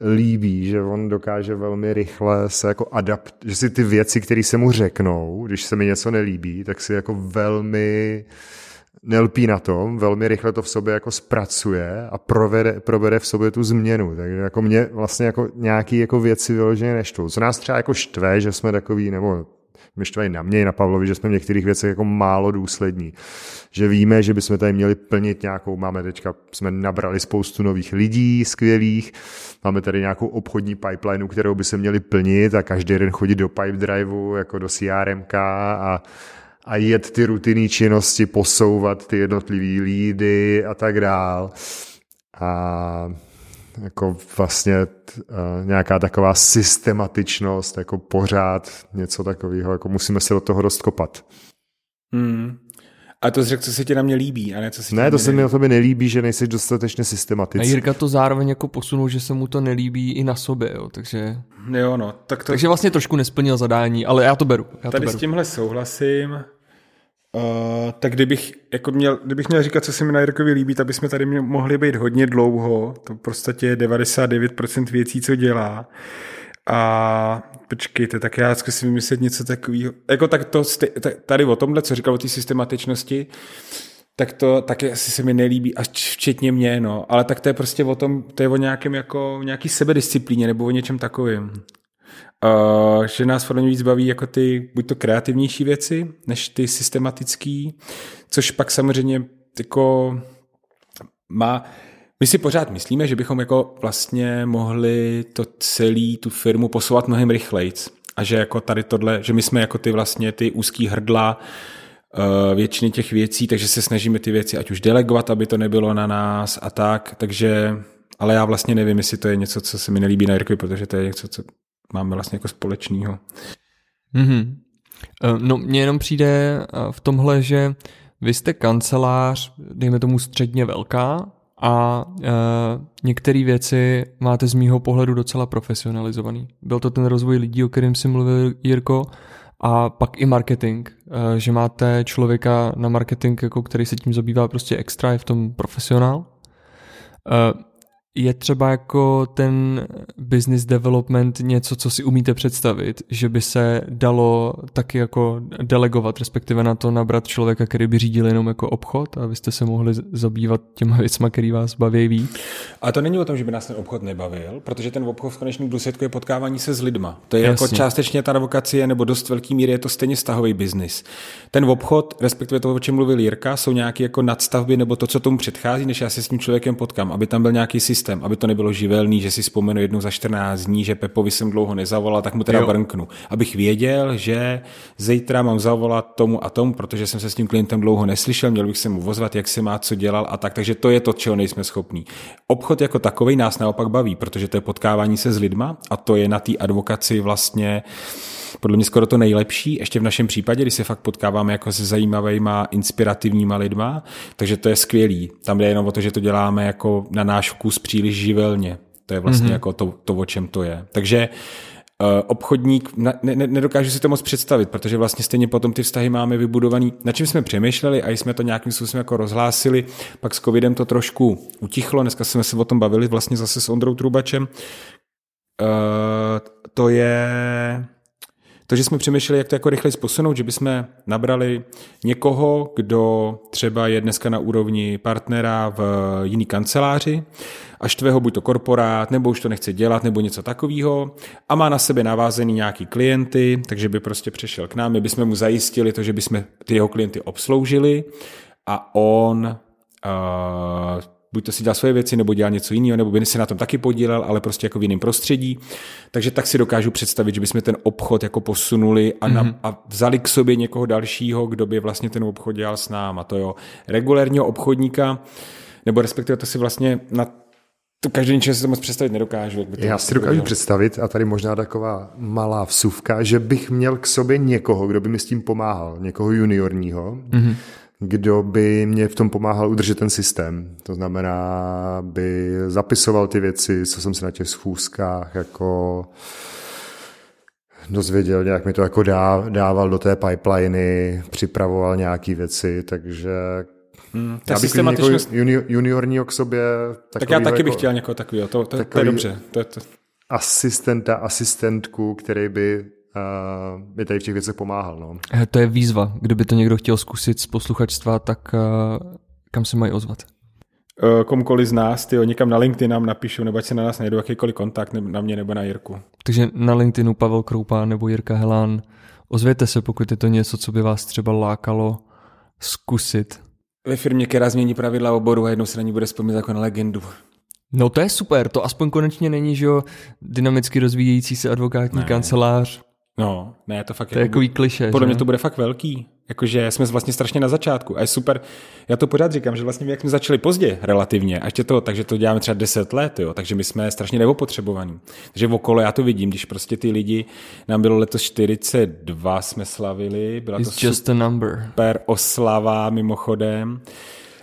líbí, že on dokáže velmi rychle se jako adapt, že si ty věci, které se mu řeknou, když se mi něco nelíbí, tak si jako velmi nelpí na tom, velmi rychle to v sobě jako zpracuje a provede, provede v sobě tu změnu. Takže jako mě vlastně jako nějaký jako věci vyloženě neštvou. Co nás třeba jako štve, že jsme takový, nebo mě štve na mě i na Pavlovi, že jsme v některých věcech jako málo důslední. Že víme, že bychom tady měli plnit nějakou, máme teďka, jsme nabrali spoustu nových lidí skvělých, máme tady nějakou obchodní pipeline, kterou by se měli plnit a každý den chodit do pipe driveu, jako do CRMK a, a jet ty rutinní činnosti, posouvat ty jednotlivý lídy a tak dál. A jako vlastně uh, nějaká taková systematičnost, jako pořád něco takového, jako musíme se do toho dost kopat. Hmm. A to jsi řekl, co se ti na mě líbí, a ne co se Ne, to se mi na tobě nelíbí, že nejsi dostatečně systematický. A Jirka to zároveň jako posunul, že se mu to nelíbí i na sobě, jo, takže... Jo, no, tak to... Takže vlastně trošku nesplnil zadání, ale já to beru. Já Tady to beru. s tímhle souhlasím. Uh, tak kdybych, jako měl, kdybych měl říkat, co se mi na Jirkovi líbí, tak bychom tady mohli být hodně dlouho. To podstatě je 99% věcí, co dělá. A počkejte, tak já zkusím vymyslet něco takového. Jako tak to, tady o tomhle, co říkal o té systematičnosti, tak to taky asi se mi nelíbí, až včetně mě, no. Ale tak to je prostě o tom, to je o nějakém jako, nějaký sebedisciplíně nebo o něčem takovém. Uh, že nás podle mě víc baví jako ty buď to kreativnější věci, než ty systematický, což pak samozřejmě jako má, my si pořád myslíme, že bychom jako vlastně mohli to celý, tu firmu posouvat mnohem rychleji. A že jako tady tohle, že my jsme jako ty vlastně ty úzký hrdla uh, většiny těch věcí, takže se snažíme ty věci ať už delegovat, aby to nebylo na nás a tak, takže ale já vlastně nevím, jestli to je něco, co se mi nelíbí na Jirkovi, protože to je něco, co máme vlastně jako společného. Mm-hmm. No mně jenom přijde v tomhle, že vy jste kancelář, dejme tomu středně velká, a e, některé věci máte z mýho pohledu docela profesionalizovaný. Byl to ten rozvoj lidí, o kterém si mluvil Jirko, a pak i marketing, e, že máte člověka na marketing, jako který se tím zabývá prostě extra, je v tom profesionál. E, je třeba jako ten business development něco, co si umíte představit, že by se dalo taky jako delegovat, respektive na to nabrat člověka, který by řídil jenom jako obchod a byste se mohli zabývat těma věcma, který vás baví víc? A to není o tom, že by nás ten obchod nebavil, protože ten obchod v konečném důsledku je potkávání se s lidma. To je jako Jasně. jako částečně ta advokacie nebo dost velký míry je to stejně stahový biznis. Ten obchod, respektive to, o čem mluvil Jirka, jsou nějaké jako nadstavby nebo to, co tomu předchází, než já se s tím člověkem potkám, aby tam byl nějaký systém systém, aby to nebylo živelný, že si vzpomenu jednou za 14 dní, že Pepovi jsem dlouho nezavolal, tak mu teda jo. brnknu. Abych věděl, že zítra mám zavolat tomu a tomu, protože jsem se s tím klientem dlouho neslyšel, měl bych se mu vozvat, jak se má, co dělal a tak. Takže to je to, čeho nejsme schopní. Obchod jako takový nás naopak baví, protože to je potkávání se s lidma a to je na té advokaci vlastně podle mě skoro to nejlepší, ještě v našem případě, kdy se fakt potkáváme jako se zajímavýma, inspirativníma lidma, takže to je skvělý. Tam jde jenom o to, že to děláme jako na náš vkus příliš živelně. To je vlastně mm-hmm. jako to, to, o čem to je. Takže uh, obchodník, ne, ne, nedokážu si to moc představit, protože vlastně stejně potom ty vztahy máme vybudovaný, na čem jsme přemýšleli a jsme to nějakým způsobem jako rozhlásili, pak s covidem to trošku utichlo, dneska jsme se o tom bavili vlastně zase s Ondrou Trubačem, uh, to je to, že jsme přemýšleli, jak to jako rychle posunout, že bychom nabrali někoho, kdo třeba je dneska na úrovni partnera v jiný kanceláři a štve ho buď to korporát, nebo už to nechce dělat, nebo něco takového a má na sebe navázený nějaký klienty, takže by prostě přešel k nám, my bychom mu zajistili to, že bychom ty jeho klienty obsloužili a on uh, buď to si dělal svoje věci, nebo dělal něco jiného, nebo by se na tom taky podílel, ale prostě jako v jiném prostředí. Takže tak si dokážu představit, že bychom ten obchod jako posunuli a, na, mm-hmm. a vzali k sobě někoho dalšího, kdo by vlastně ten obchod dělal s náma. To jo, regulérního obchodníka, nebo respektive to si vlastně na to každý ničeho si to moc představit nedokážu. Jak by to Já si dokážu dělal. představit, a tady možná taková malá vsuvka, že bych měl k sobě někoho, kdo by mi s tím pomáhal, někoho juniorního, mm-hmm kdo by mě v tom pomáhal udržet ten systém. To znamená, by zapisoval ty věci, co jsem se na těch schůzkách jako dozvěděl, nějak mi to jako dával do té pipeliny, připravoval nějaké věci, takže Hmm, já bych systematičnost... junior, juniorního k sobě. Tak já taky jako, bych chtěl někoho takového, to, to, to je dobře. To, to... Asistenta, asistentku, který by uh, mi tady v těch věcech pomáhal. No. Eh, to je výzva. Kdyby to někdo chtěl zkusit z posluchačstva, tak uh, kam se mají ozvat? Uh, komukoliv z nás, ty někam na LinkedIn nám napíšu, nebo ať se na nás najdu jakýkoliv kontakt, nebo na mě nebo na Jirku. Takže na LinkedInu Pavel Kroupa nebo Jirka Helán. Ozvěte se, pokud je to něco, co by vás třeba lákalo zkusit. Ve firmě, která změní pravidla oboru a jednou se na ní bude vzpomínat jako na legendu. No to je super, to aspoň konečně není, že jo, dynamicky rozvíjející se advokátní ne. kancelář, No, ne, to fakt to je jako, kliše. Podle že? mě to bude fakt velký. Jakože jsme vlastně strašně na začátku a je super. Já to pořád říkám, že vlastně jak jsme začali pozdě relativně, a ještě to, takže to děláme třeba 10 let, jo, takže my jsme strašně neopotřebovaní. Takže v okolo já to vidím, když prostě ty lidi, nám bylo letos 42, jsme slavili, byla It's to just a number. super oslava mimochodem.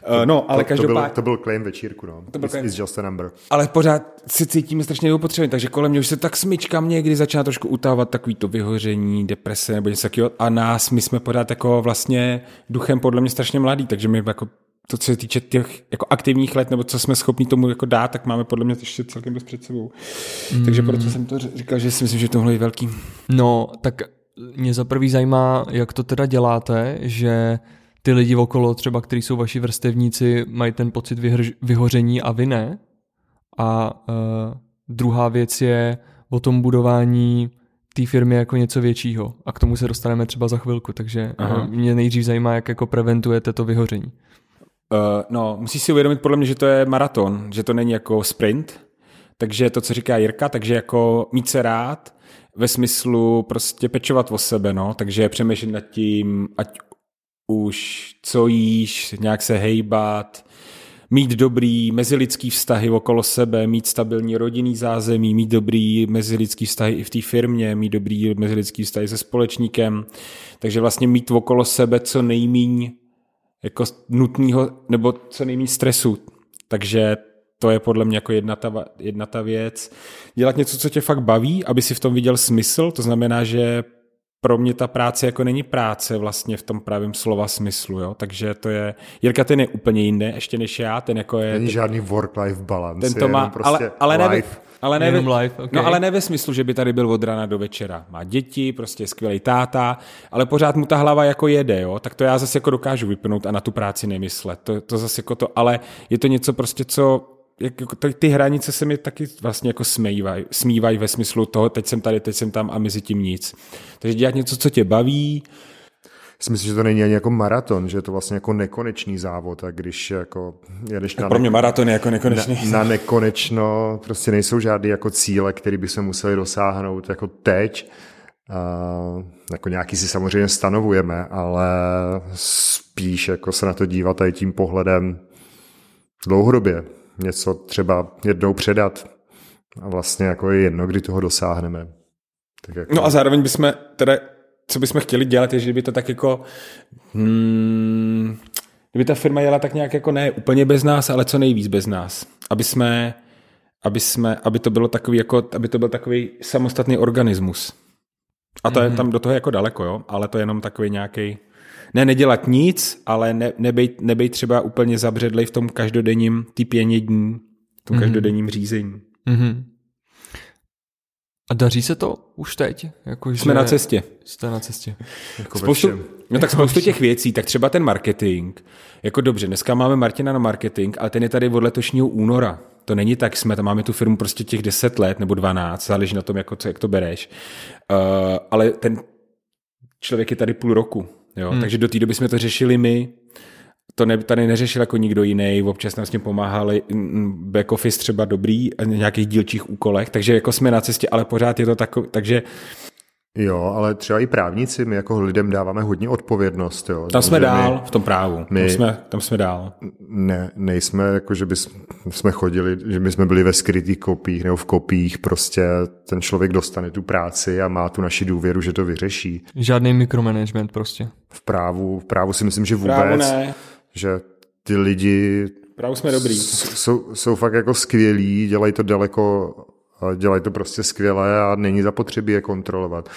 Uh, no, ale to, každopádně... To byl, to byl claim večírku, no. To byl it's, it's just a number. Ale pořád se cítíme strašně neupotřebení, takže kolem mě už se tak smyčkám někdy začíná trošku utahovat takový to vyhoření, deprese nebo něco takového. A nás, my jsme pořád jako vlastně duchem podle mě strašně mladý, takže my jako to, co se týče těch jako aktivních let, nebo co jsme schopni tomu jako dát, tak máme podle mě ještě celkem dost před sebou. Mm. Takže proto jsem to říkal, že si myslím, že tohle je velký. No, tak mě za prvý zajímá, jak to teda děláte, že ty lidi okolo třeba, kteří jsou vaši vrstevníci, mají ten pocit vyhrž, vyhoření a vy ne. A uh, druhá věc je o tom budování té firmy jako něco většího. A k tomu se dostaneme třeba za chvilku, takže Aha. mě nejdřív zajímá, jak jako preventujete to vyhoření. Uh, no, musíš si uvědomit podle mě, že to je maraton, že to není jako sprint, takže to, co říká Jirka, takže jako mít se rád, ve smyslu prostě pečovat o sebe, no, takže přemýšlet nad tím, ať už co jíš, nějak se hejbat, mít dobrý mezilidský vztahy okolo sebe, mít stabilní rodinný zázemí, mít dobrý mezilidský vztahy i v té firmě, mít dobrý mezilidský vztahy se společníkem. Takže vlastně mít okolo sebe co nejmíň jako nutného, nebo co nejméně stresu. Takže to je podle mě jako jedna ta, jedna ta věc. Dělat něco, co tě fakt baví, aby si v tom viděl smysl, to znamená, že pro mě ta práce jako není práce vlastně v tom pravém slova smyslu, jo? takže to je, Jirka ten je úplně jiný ještě než já, ten jako je... Není ten, žádný work-life balance, ten to má, prostě ale, ale life. Ne, ale ne, ve, life, okay. no, ale ne ve smyslu, že by tady byl od rána do večera. Má děti, prostě skvělý táta, ale pořád mu ta hlava jako jede, jo? tak to já zase jako dokážu vypnout a na tu práci nemyslet. To, to zase jako to, ale je to něco prostě, co jako ty hranice se mi taky vlastně jako smívají, smívají ve smyslu toho, teď jsem tady, teď jsem tam a mezi tím nic. Takže dělat něco, co tě baví, si myslím, že to není ani jako maraton, že je to vlastně jako nekonečný závod a když jako jedeš na... Pro mě maraton je jako nekonečný. Na, na nekonečno prostě nejsou žádné jako cíle, které by se museli dosáhnout jako teď. Uh, jako nějaký si samozřejmě stanovujeme, ale spíš jako se na to dívat tady tím pohledem dlouhodobě něco třeba jednou předat a vlastně jako je jedno, kdy toho dosáhneme. Tak jako... No a zároveň bychom teda, co bychom chtěli dělat, je, že by to tak jako hmm, kdyby ta firma jela tak nějak jako ne úplně bez nás, ale co nejvíc bez nás. Aby jsme, aby jsme, aby to bylo takový jako, aby to byl takový samostatný organismus. A to mm-hmm. je mhm. tam do toho jako daleko, jo, ale to je jenom takový nějaký ne nedělat nic, ale ne, nebejt, nebejt třeba úplně zabředlej v tom každodenním typění dní, v tom mm-hmm. každodenním řízení. Mm-hmm. A daří se to už teď? Jako, Jsme že na cestě. Jste na cestě. Jako Spoustu, no tak spoustu těch věcí, tak třeba ten marketing. Jako dobře, dneska máme Martina na marketing, ale ten je tady od letošního února. To není tak, jsme tam máme tu firmu prostě těch 10 let nebo 12, záleží na tom, jako, co, jak to bereš. Uh, ale ten člověk je tady půl roku, jo? Hmm. takže do té doby jsme to řešili my, to ne, tady neřešil jako nikdo jiný, občas nám s tím pomáhali back office třeba dobrý, nějakých dílčích úkolech, takže jako jsme na cestě, ale pořád je to takový, takže Jo, ale třeba i právníci, my jako lidem dáváme hodně odpovědnost. Jo. tam jsme dál v tom právu, my- tam, jsme, tam jsme dál. My ne, nejsme jako, že bys, jsme chodili, že my jsme byli ve skrytých kopích nebo v kopích, prostě ten člověk dostane tu práci a má tu naši důvěru, že to vyřeší. Žádný mikromanagement prostě. V právu, v právu si myslím, že vůbec, Právo ne, že ty lidi právu jsme dobrý. jsou, jsou fakt jako skvělí, dělají to daleko, dělají to prostě skvěle a není zapotřebí je kontrolovat.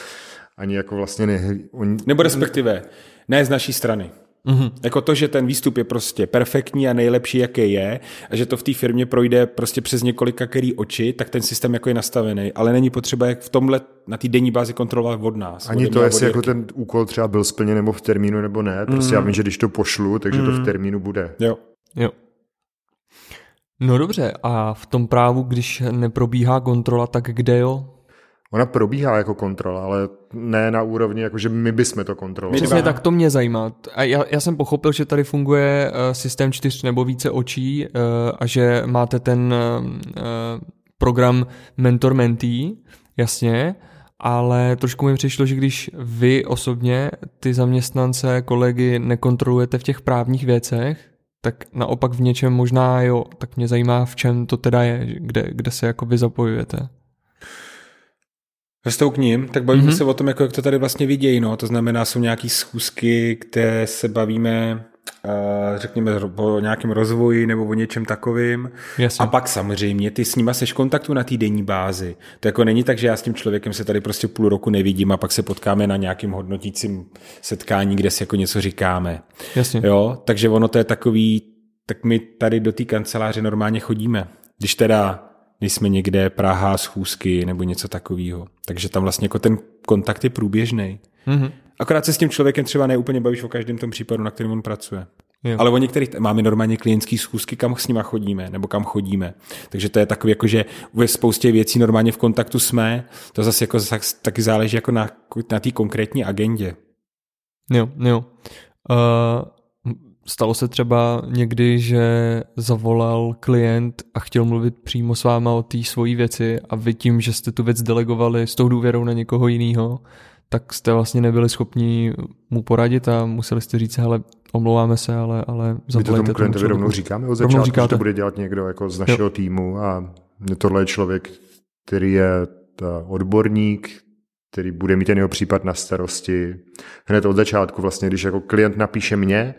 Ani jako vlastně ne, oni, Nebo respektive, ne z naší strany. Mm-hmm. Jako to, že ten výstup je prostě perfektní a nejlepší, jaký je, a že to v té firmě projde prostě přes několika který oči, tak ten systém jako je nastavený, ale není potřeba jak v tomhle na té denní bázi kontrolovat od nás. Ani ode to, jestli od jako ten úkol třeba byl splněn nebo v termínu nebo ne. Prostě já vím, že když to pošlu, takže to v termínu bude. Jo. Jo. No dobře, a v tom právu, když neprobíhá kontrola, tak kde jo? Ona probíhá jako kontrola, ale ne na úrovni, jako že my bychom to kontrolovali. Přesně tak to mě zajímá. A já, já jsem pochopil, že tady funguje uh, systém čtyř nebo více očí uh, a že máte ten uh, program Mentor Mentee, jasně, ale trošku mi přišlo, že když vy osobně ty zaměstnance, kolegy nekontrolujete v těch právních věcech, tak naopak v něčem možná jo, tak mě zajímá, v čem to teda je, kde, kde se jako vy zapojujete. Ve tou k ním, tak bavíme mm-hmm. se o tom, jako jak to tady vlastně vidějí. No. To znamená, jsou nějaký schůzky, kde se bavíme, řekněme, o nějakém rozvoji nebo o něčem takovým. Jasně. A pak samozřejmě ty s nima seš kontaktu na té denní bázi. To jako není tak, že já s tím člověkem se tady prostě půl roku nevidím a pak se potkáme na nějakém hodnotícím setkání, kde si jako něco říkáme. Jasně. Jo, takže ono to je takový, tak my tady do té kanceláře normálně chodíme. Když teda nejsme někde Praha, schůzky nebo něco takového. Takže tam vlastně jako ten kontakt je průběžný. Mhm. Akorát se s tím člověkem třeba neúplně bavíš o každém tom případu, na kterém on pracuje. Jo. Ale o některých máme normálně klientský schůzky, kam s nima chodíme, nebo kam chodíme. Takže to je takový, jako, že ve spoustě věcí normálně v kontaktu jsme. To zase jako taky záleží jako na, na té konkrétní agendě. Jo, jo. Uh, stalo se třeba někdy, že zavolal klient a chtěl mluvit přímo s váma o té svojí věci a vy tím, že jste tu věc delegovali s tou důvěrou na někoho jiného, tak jste vlastně nebyli schopni mu poradit a museli jste říct, hele, omlouváme se, ale, ale My to tomu klientovi člověku." rovnou říkáme od začátku, že říkáte. to bude dělat někdo jako z našeho jo. týmu a tohle je člověk, který je ta odborník, který bude mít ten jeho případ na starosti. Hned od začátku vlastně, když jako klient napíše mě,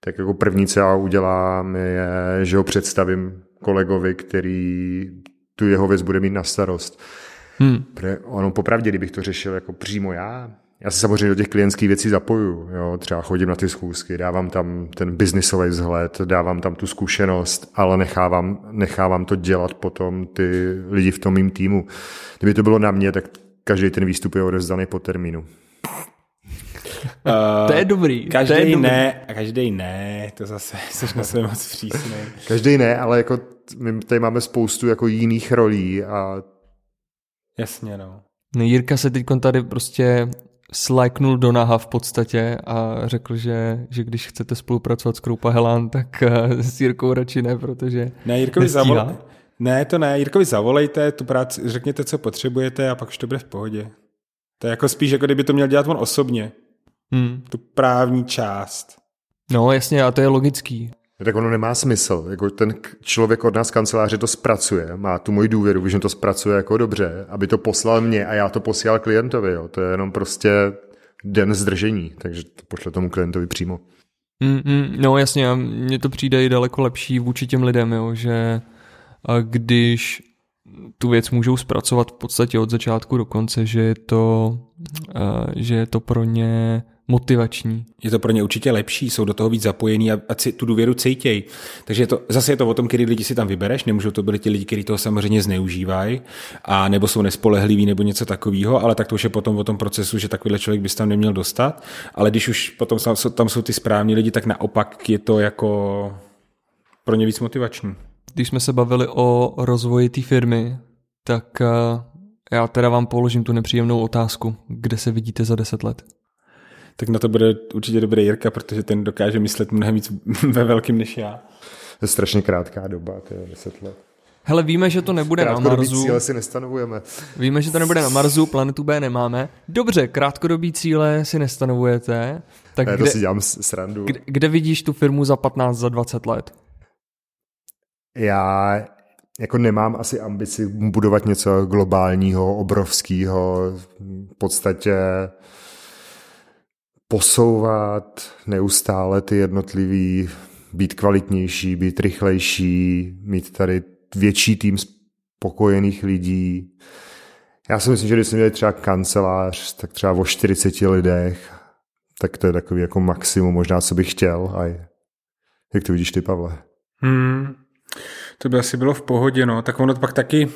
tak jako první, co já udělám, je, že ho představím kolegovi, který tu jeho věc bude mít na starost. Hmm. Protože ono popravdě, kdybych to řešil jako přímo já, já se samozřejmě do těch klientských věcí zapoju, jo, třeba chodím na ty schůzky, dávám tam ten biznisový vzhled, dávám tam tu zkušenost, ale nechávám, nechávám to dělat potom ty lidi v tom mým týmu. Kdyby to bylo na mě, tak každý ten výstup je odezdaný po termínu. Uh, To je dobrý. je Každý dobrý. ne, a každý ne, to zase jsi na sebe moc přísný. Každý ne, ale jako my tady máme spoustu jako jiných rolí a Jasně, no. No, Jirka se teď tady prostě slajknul do naha v podstatě a řekl, že, že když chcete spolupracovat s Kroupa Helán, tak eh, s Jirkou radši ne, protože Ne, Jirkovi zavolejte. Ne, to ne, Jirkovi zavolejte, tu práci, řekněte, co potřebujete a pak už to bude v pohodě. To je jako spíš, jako kdyby to měl dělat on osobně, Hmm. tu právní část. No jasně, a to je logický. Tak ono nemá smysl. Jako ten člověk od nás kanceláře to zpracuje, má tu moji důvěru, že to zpracuje jako dobře, aby to poslal mě a já to posílal klientovi. Jo. To je jenom prostě den zdržení, takže to pošle tomu klientovi přímo. Mm, mm, no jasně, a mně to přijde i daleko lepší vůči těm lidem, jo, že když tu věc můžou zpracovat v podstatě od začátku do konce, že je to, že je to pro ně motivační. Je to pro ně určitě lepší, jsou do toho víc zapojení a, a si, tu důvěru cítějí. Takže je to, zase je to o tom, kdy lidi si tam vybereš, nemůžou to být ti lidi, kteří toho samozřejmě zneužívají, a nebo jsou nespolehliví nebo něco takového, ale tak to už je potom o tom procesu, že takovýhle člověk bys tam neměl dostat. Ale když už potom tam jsou ty správní lidi, tak naopak je to jako pro ně víc motivační. Když jsme se bavili o rozvoji té firmy, tak eh, já teda vám položím tu nepříjemnou otázku. Kde se vidíte za deset let? Tak na to bude určitě dobrý Jirka, protože ten dokáže myslet mnohem víc ve velkým než já. To je strašně krátká doba, to je deset let. Hele, víme, že to nebude na Marsu. cíle si nestanovujeme. Víme, že to nebude na Marsu, planetu B nemáme. Dobře, krátkodobý cíle si nestanovujete. Tak Já kde, to si dělám srandu. Kde, kde vidíš tu firmu za 15, za 20 let? Já jako nemám asi ambici budovat něco globálního, obrovského, v podstatě posouvat neustále ty jednotlivý, být kvalitnější, být rychlejší, mít tady větší tým spokojených lidí. Já si myslím, že když jsme měli třeba kancelář, tak třeba o 40 lidech, tak to je takový jako maximum možná, co bych chtěl. A jak to vidíš ty, Pavle? Hmm, to by asi bylo v pohodě, no. Tak ono pak taky...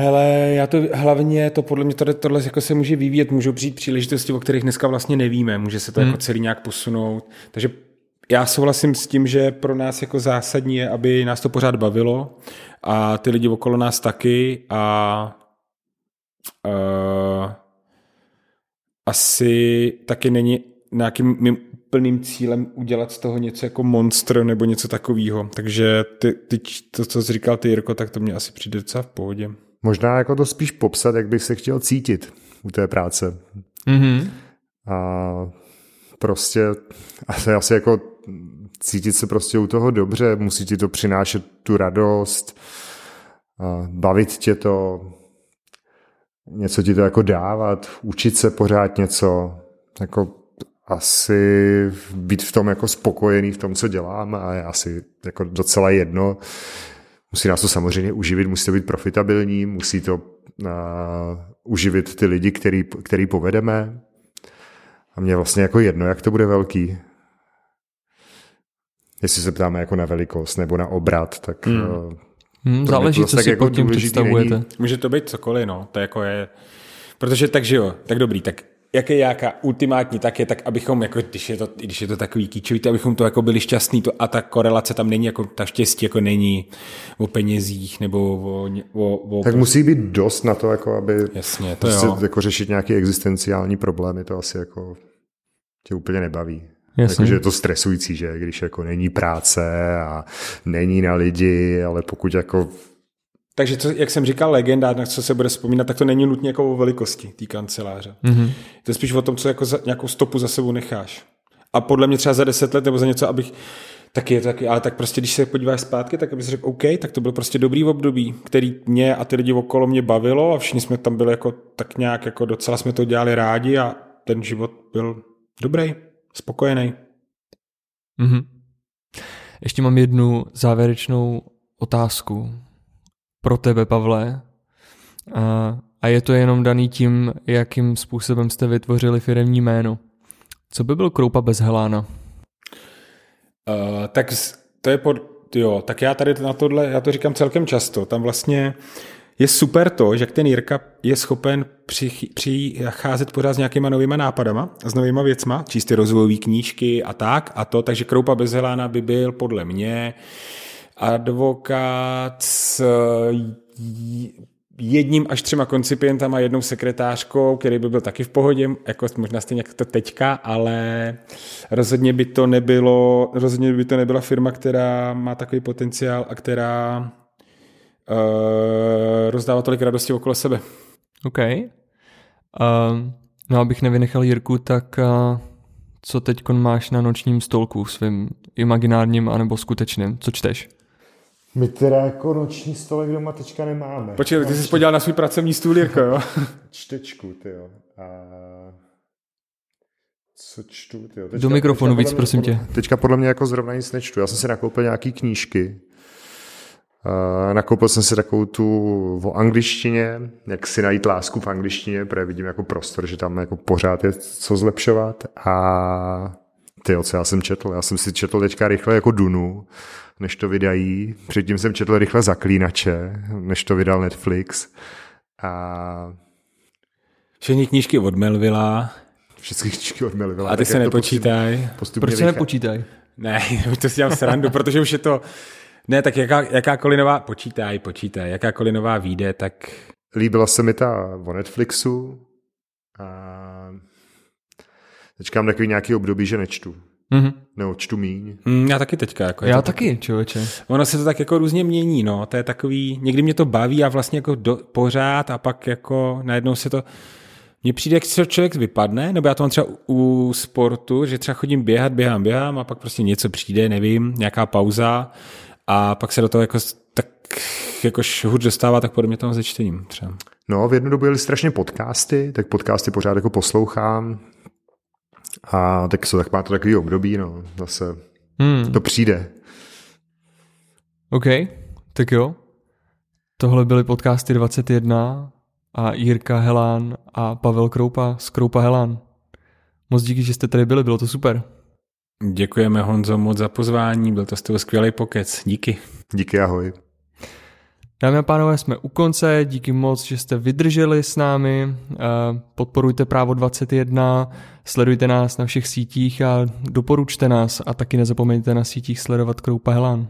Hele, já to hlavně, to podle mě tohle, tohle jako se může vyvíjet, můžou přijít příležitosti, o kterých dneska vlastně nevíme, může se to hmm. jako celý nějak posunout. Takže já souhlasím s tím, že pro nás jako zásadní je, aby nás to pořád bavilo a ty lidi okolo nás taky a uh, asi taky není nějakým mým plným cílem udělat z toho něco jako monster nebo něco takového. Takže ty, ty, to, co jsi říkal ty, Jirko, tak to mě asi přijde docela v pohodě. Možná jako to spíš popsat, jak bych se chtěl cítit u té práce. Mm-hmm. A prostě asi, asi jako cítit se prostě u toho dobře, musí ti to přinášet tu radost, bavit tě to, něco ti to jako dávat, učit se pořád něco, jako asi být v tom jako spokojený v tom, co dělám a je asi jako docela jedno. Musí nás to samozřejmě uživit, musí to být profitabilní, musí to uh, uživit ty lidi, který, který povedeme. A mě vlastně jako jedno, jak to bude velký. Jestli se ptáme jako na velikost nebo na obrat, tak... Hmm. Uh, hmm, záleží, co si jako pod tím představujete. Není. Může to být cokoliv, no. To jako je... Protože takže jo, tak dobrý, tak jak je nějaká ultimátní, tak je tak, abychom, jako, když, je to, když je to takový kýčový, abychom to jako byli šťastní to, a ta korelace tam není, jako ta štěstí jako není o penězích nebo o... o, o tak musí být dost na to, jako aby Jasně, to prostě, jo. jako řešit nějaké existenciální problémy, to asi jako tě úplně nebaví. Jasně. Jako, že je to stresující, že když jako není práce a není na lidi, ale pokud jako takže co, jak jsem říkal, legenda, na co se bude vzpomínat, tak to není nutně jako o velikosti té kanceláře. Mm-hmm. To je spíš o tom, co jako za, nějakou stopu za sebou necháš. A podle mě třeba za deset let nebo za něco, abych taky je to taky, ale tak prostě, když se podíváš zpátky, tak abys řekl, OK, tak to byl prostě dobrý období, který mě a ty lidi okolo mě bavilo a všichni jsme tam byli jako tak nějak, jako docela jsme to dělali rádi a ten život byl dobrý, spokojený. Mm-hmm. Ještě mám jednu závěrečnou otázku pro tebe, Pavle. A, a je to jenom daný tím, jakým způsobem jste vytvořili firemní jméno. Co by byl Kroupa bez Helána? Uh, tak to je pod, jo, tak já tady na tohle, já to říkám celkem často, tam vlastně je super to, že ten Jirka je schopen přicházet pořád s nějakýma novýma nápadama, s novýma věcma, čistě rozvojové knížky a tak a to, takže Kroupa bez Helána by byl podle mě uh, advokát s jedním až třema koncipientama, jednou sekretářkou, který by byl taky v pohodě, jako možná stejně jak to teďka, ale rozhodně by to nebylo, rozhodně by to nebyla firma, která má takový potenciál a která uh, rozdává tolik radosti okolo sebe. OK. Um, no abych nevynechal Jirku, tak uh, co teď máš na nočním stolku svým imaginárním anebo skutečným? Co čteš? My teda jako noční stolek doma teďka nemáme. Počkej, ty jsi podíval na svůj pracovní stůl, Jirko, jo? Čtečku, ty jo. A... Co čtu, ty jo? Do mikrofonu víc, prosím tě. Teďka podle mě jako zrovna nic nečtu. Já jsem si nakoupil nějaký knížky Uh, nakoupil jsem si takovou tu o angličtině, jak si najít lásku v angličtině, protože vidím jako prostor, že tam jako pořád je co zlepšovat a ty, co já jsem četl? Já jsem si četl teďka rychle jako Dunu, než to vydají. Předtím jsem četl rychle Zaklínače, než to vydal Netflix. A... Všechny knížky od Melvilla. Všechny knížky od Melvilla. A ty se nepočítaj. Proč se nepočítaj? Ne, už to si dělám srandu, protože už je to... Ne, tak jaká, jakákoliv nová... Počítaj, počítaj. Jakákoliv nová výjde, tak... Líbila se mi ta o Netflixu. A Teďka mám takový nějaký období, že nečtu. Mm-hmm. Nebo čtu míň. Mm, já taky teďka. Jako já taky, tak... člověče. Ono se to tak jako různě mění, no. To je takový, někdy mě to baví a vlastně jako do, pořád a pak jako najednou se to... Mně přijde, jak se člověk vypadne, nebo já to mám třeba u sportu, že třeba chodím běhat, běhám, běhám a pak prostě něco přijde, nevím, nějaká pauza a pak se do toho jako tak jako hůř dostává, tak podobně tomu se čtením třeba. No, v jednu dobu jeli strašně podcasty, tak podcasty pořád jako poslouchám, a tak, so, tak má to takový období, no, zase hmm. to přijde. OK, tak jo. Tohle byly podcasty 21 a Jirka Helán a Pavel Kroupa z Kroupa Helán. Moc díky, že jste tady byli, bylo to super. Děkujeme Honzo moc za pozvání, byl to z toho skvělý pokec. Díky. Díky, ahoj. Dámy a pánové, jsme u konce, díky moc, že jste vydrželi s námi, eh, podporujte právo 21, sledujte nás na všech sítích a doporučte nás a taky nezapomeňte na sítích sledovat Kroupa Helán.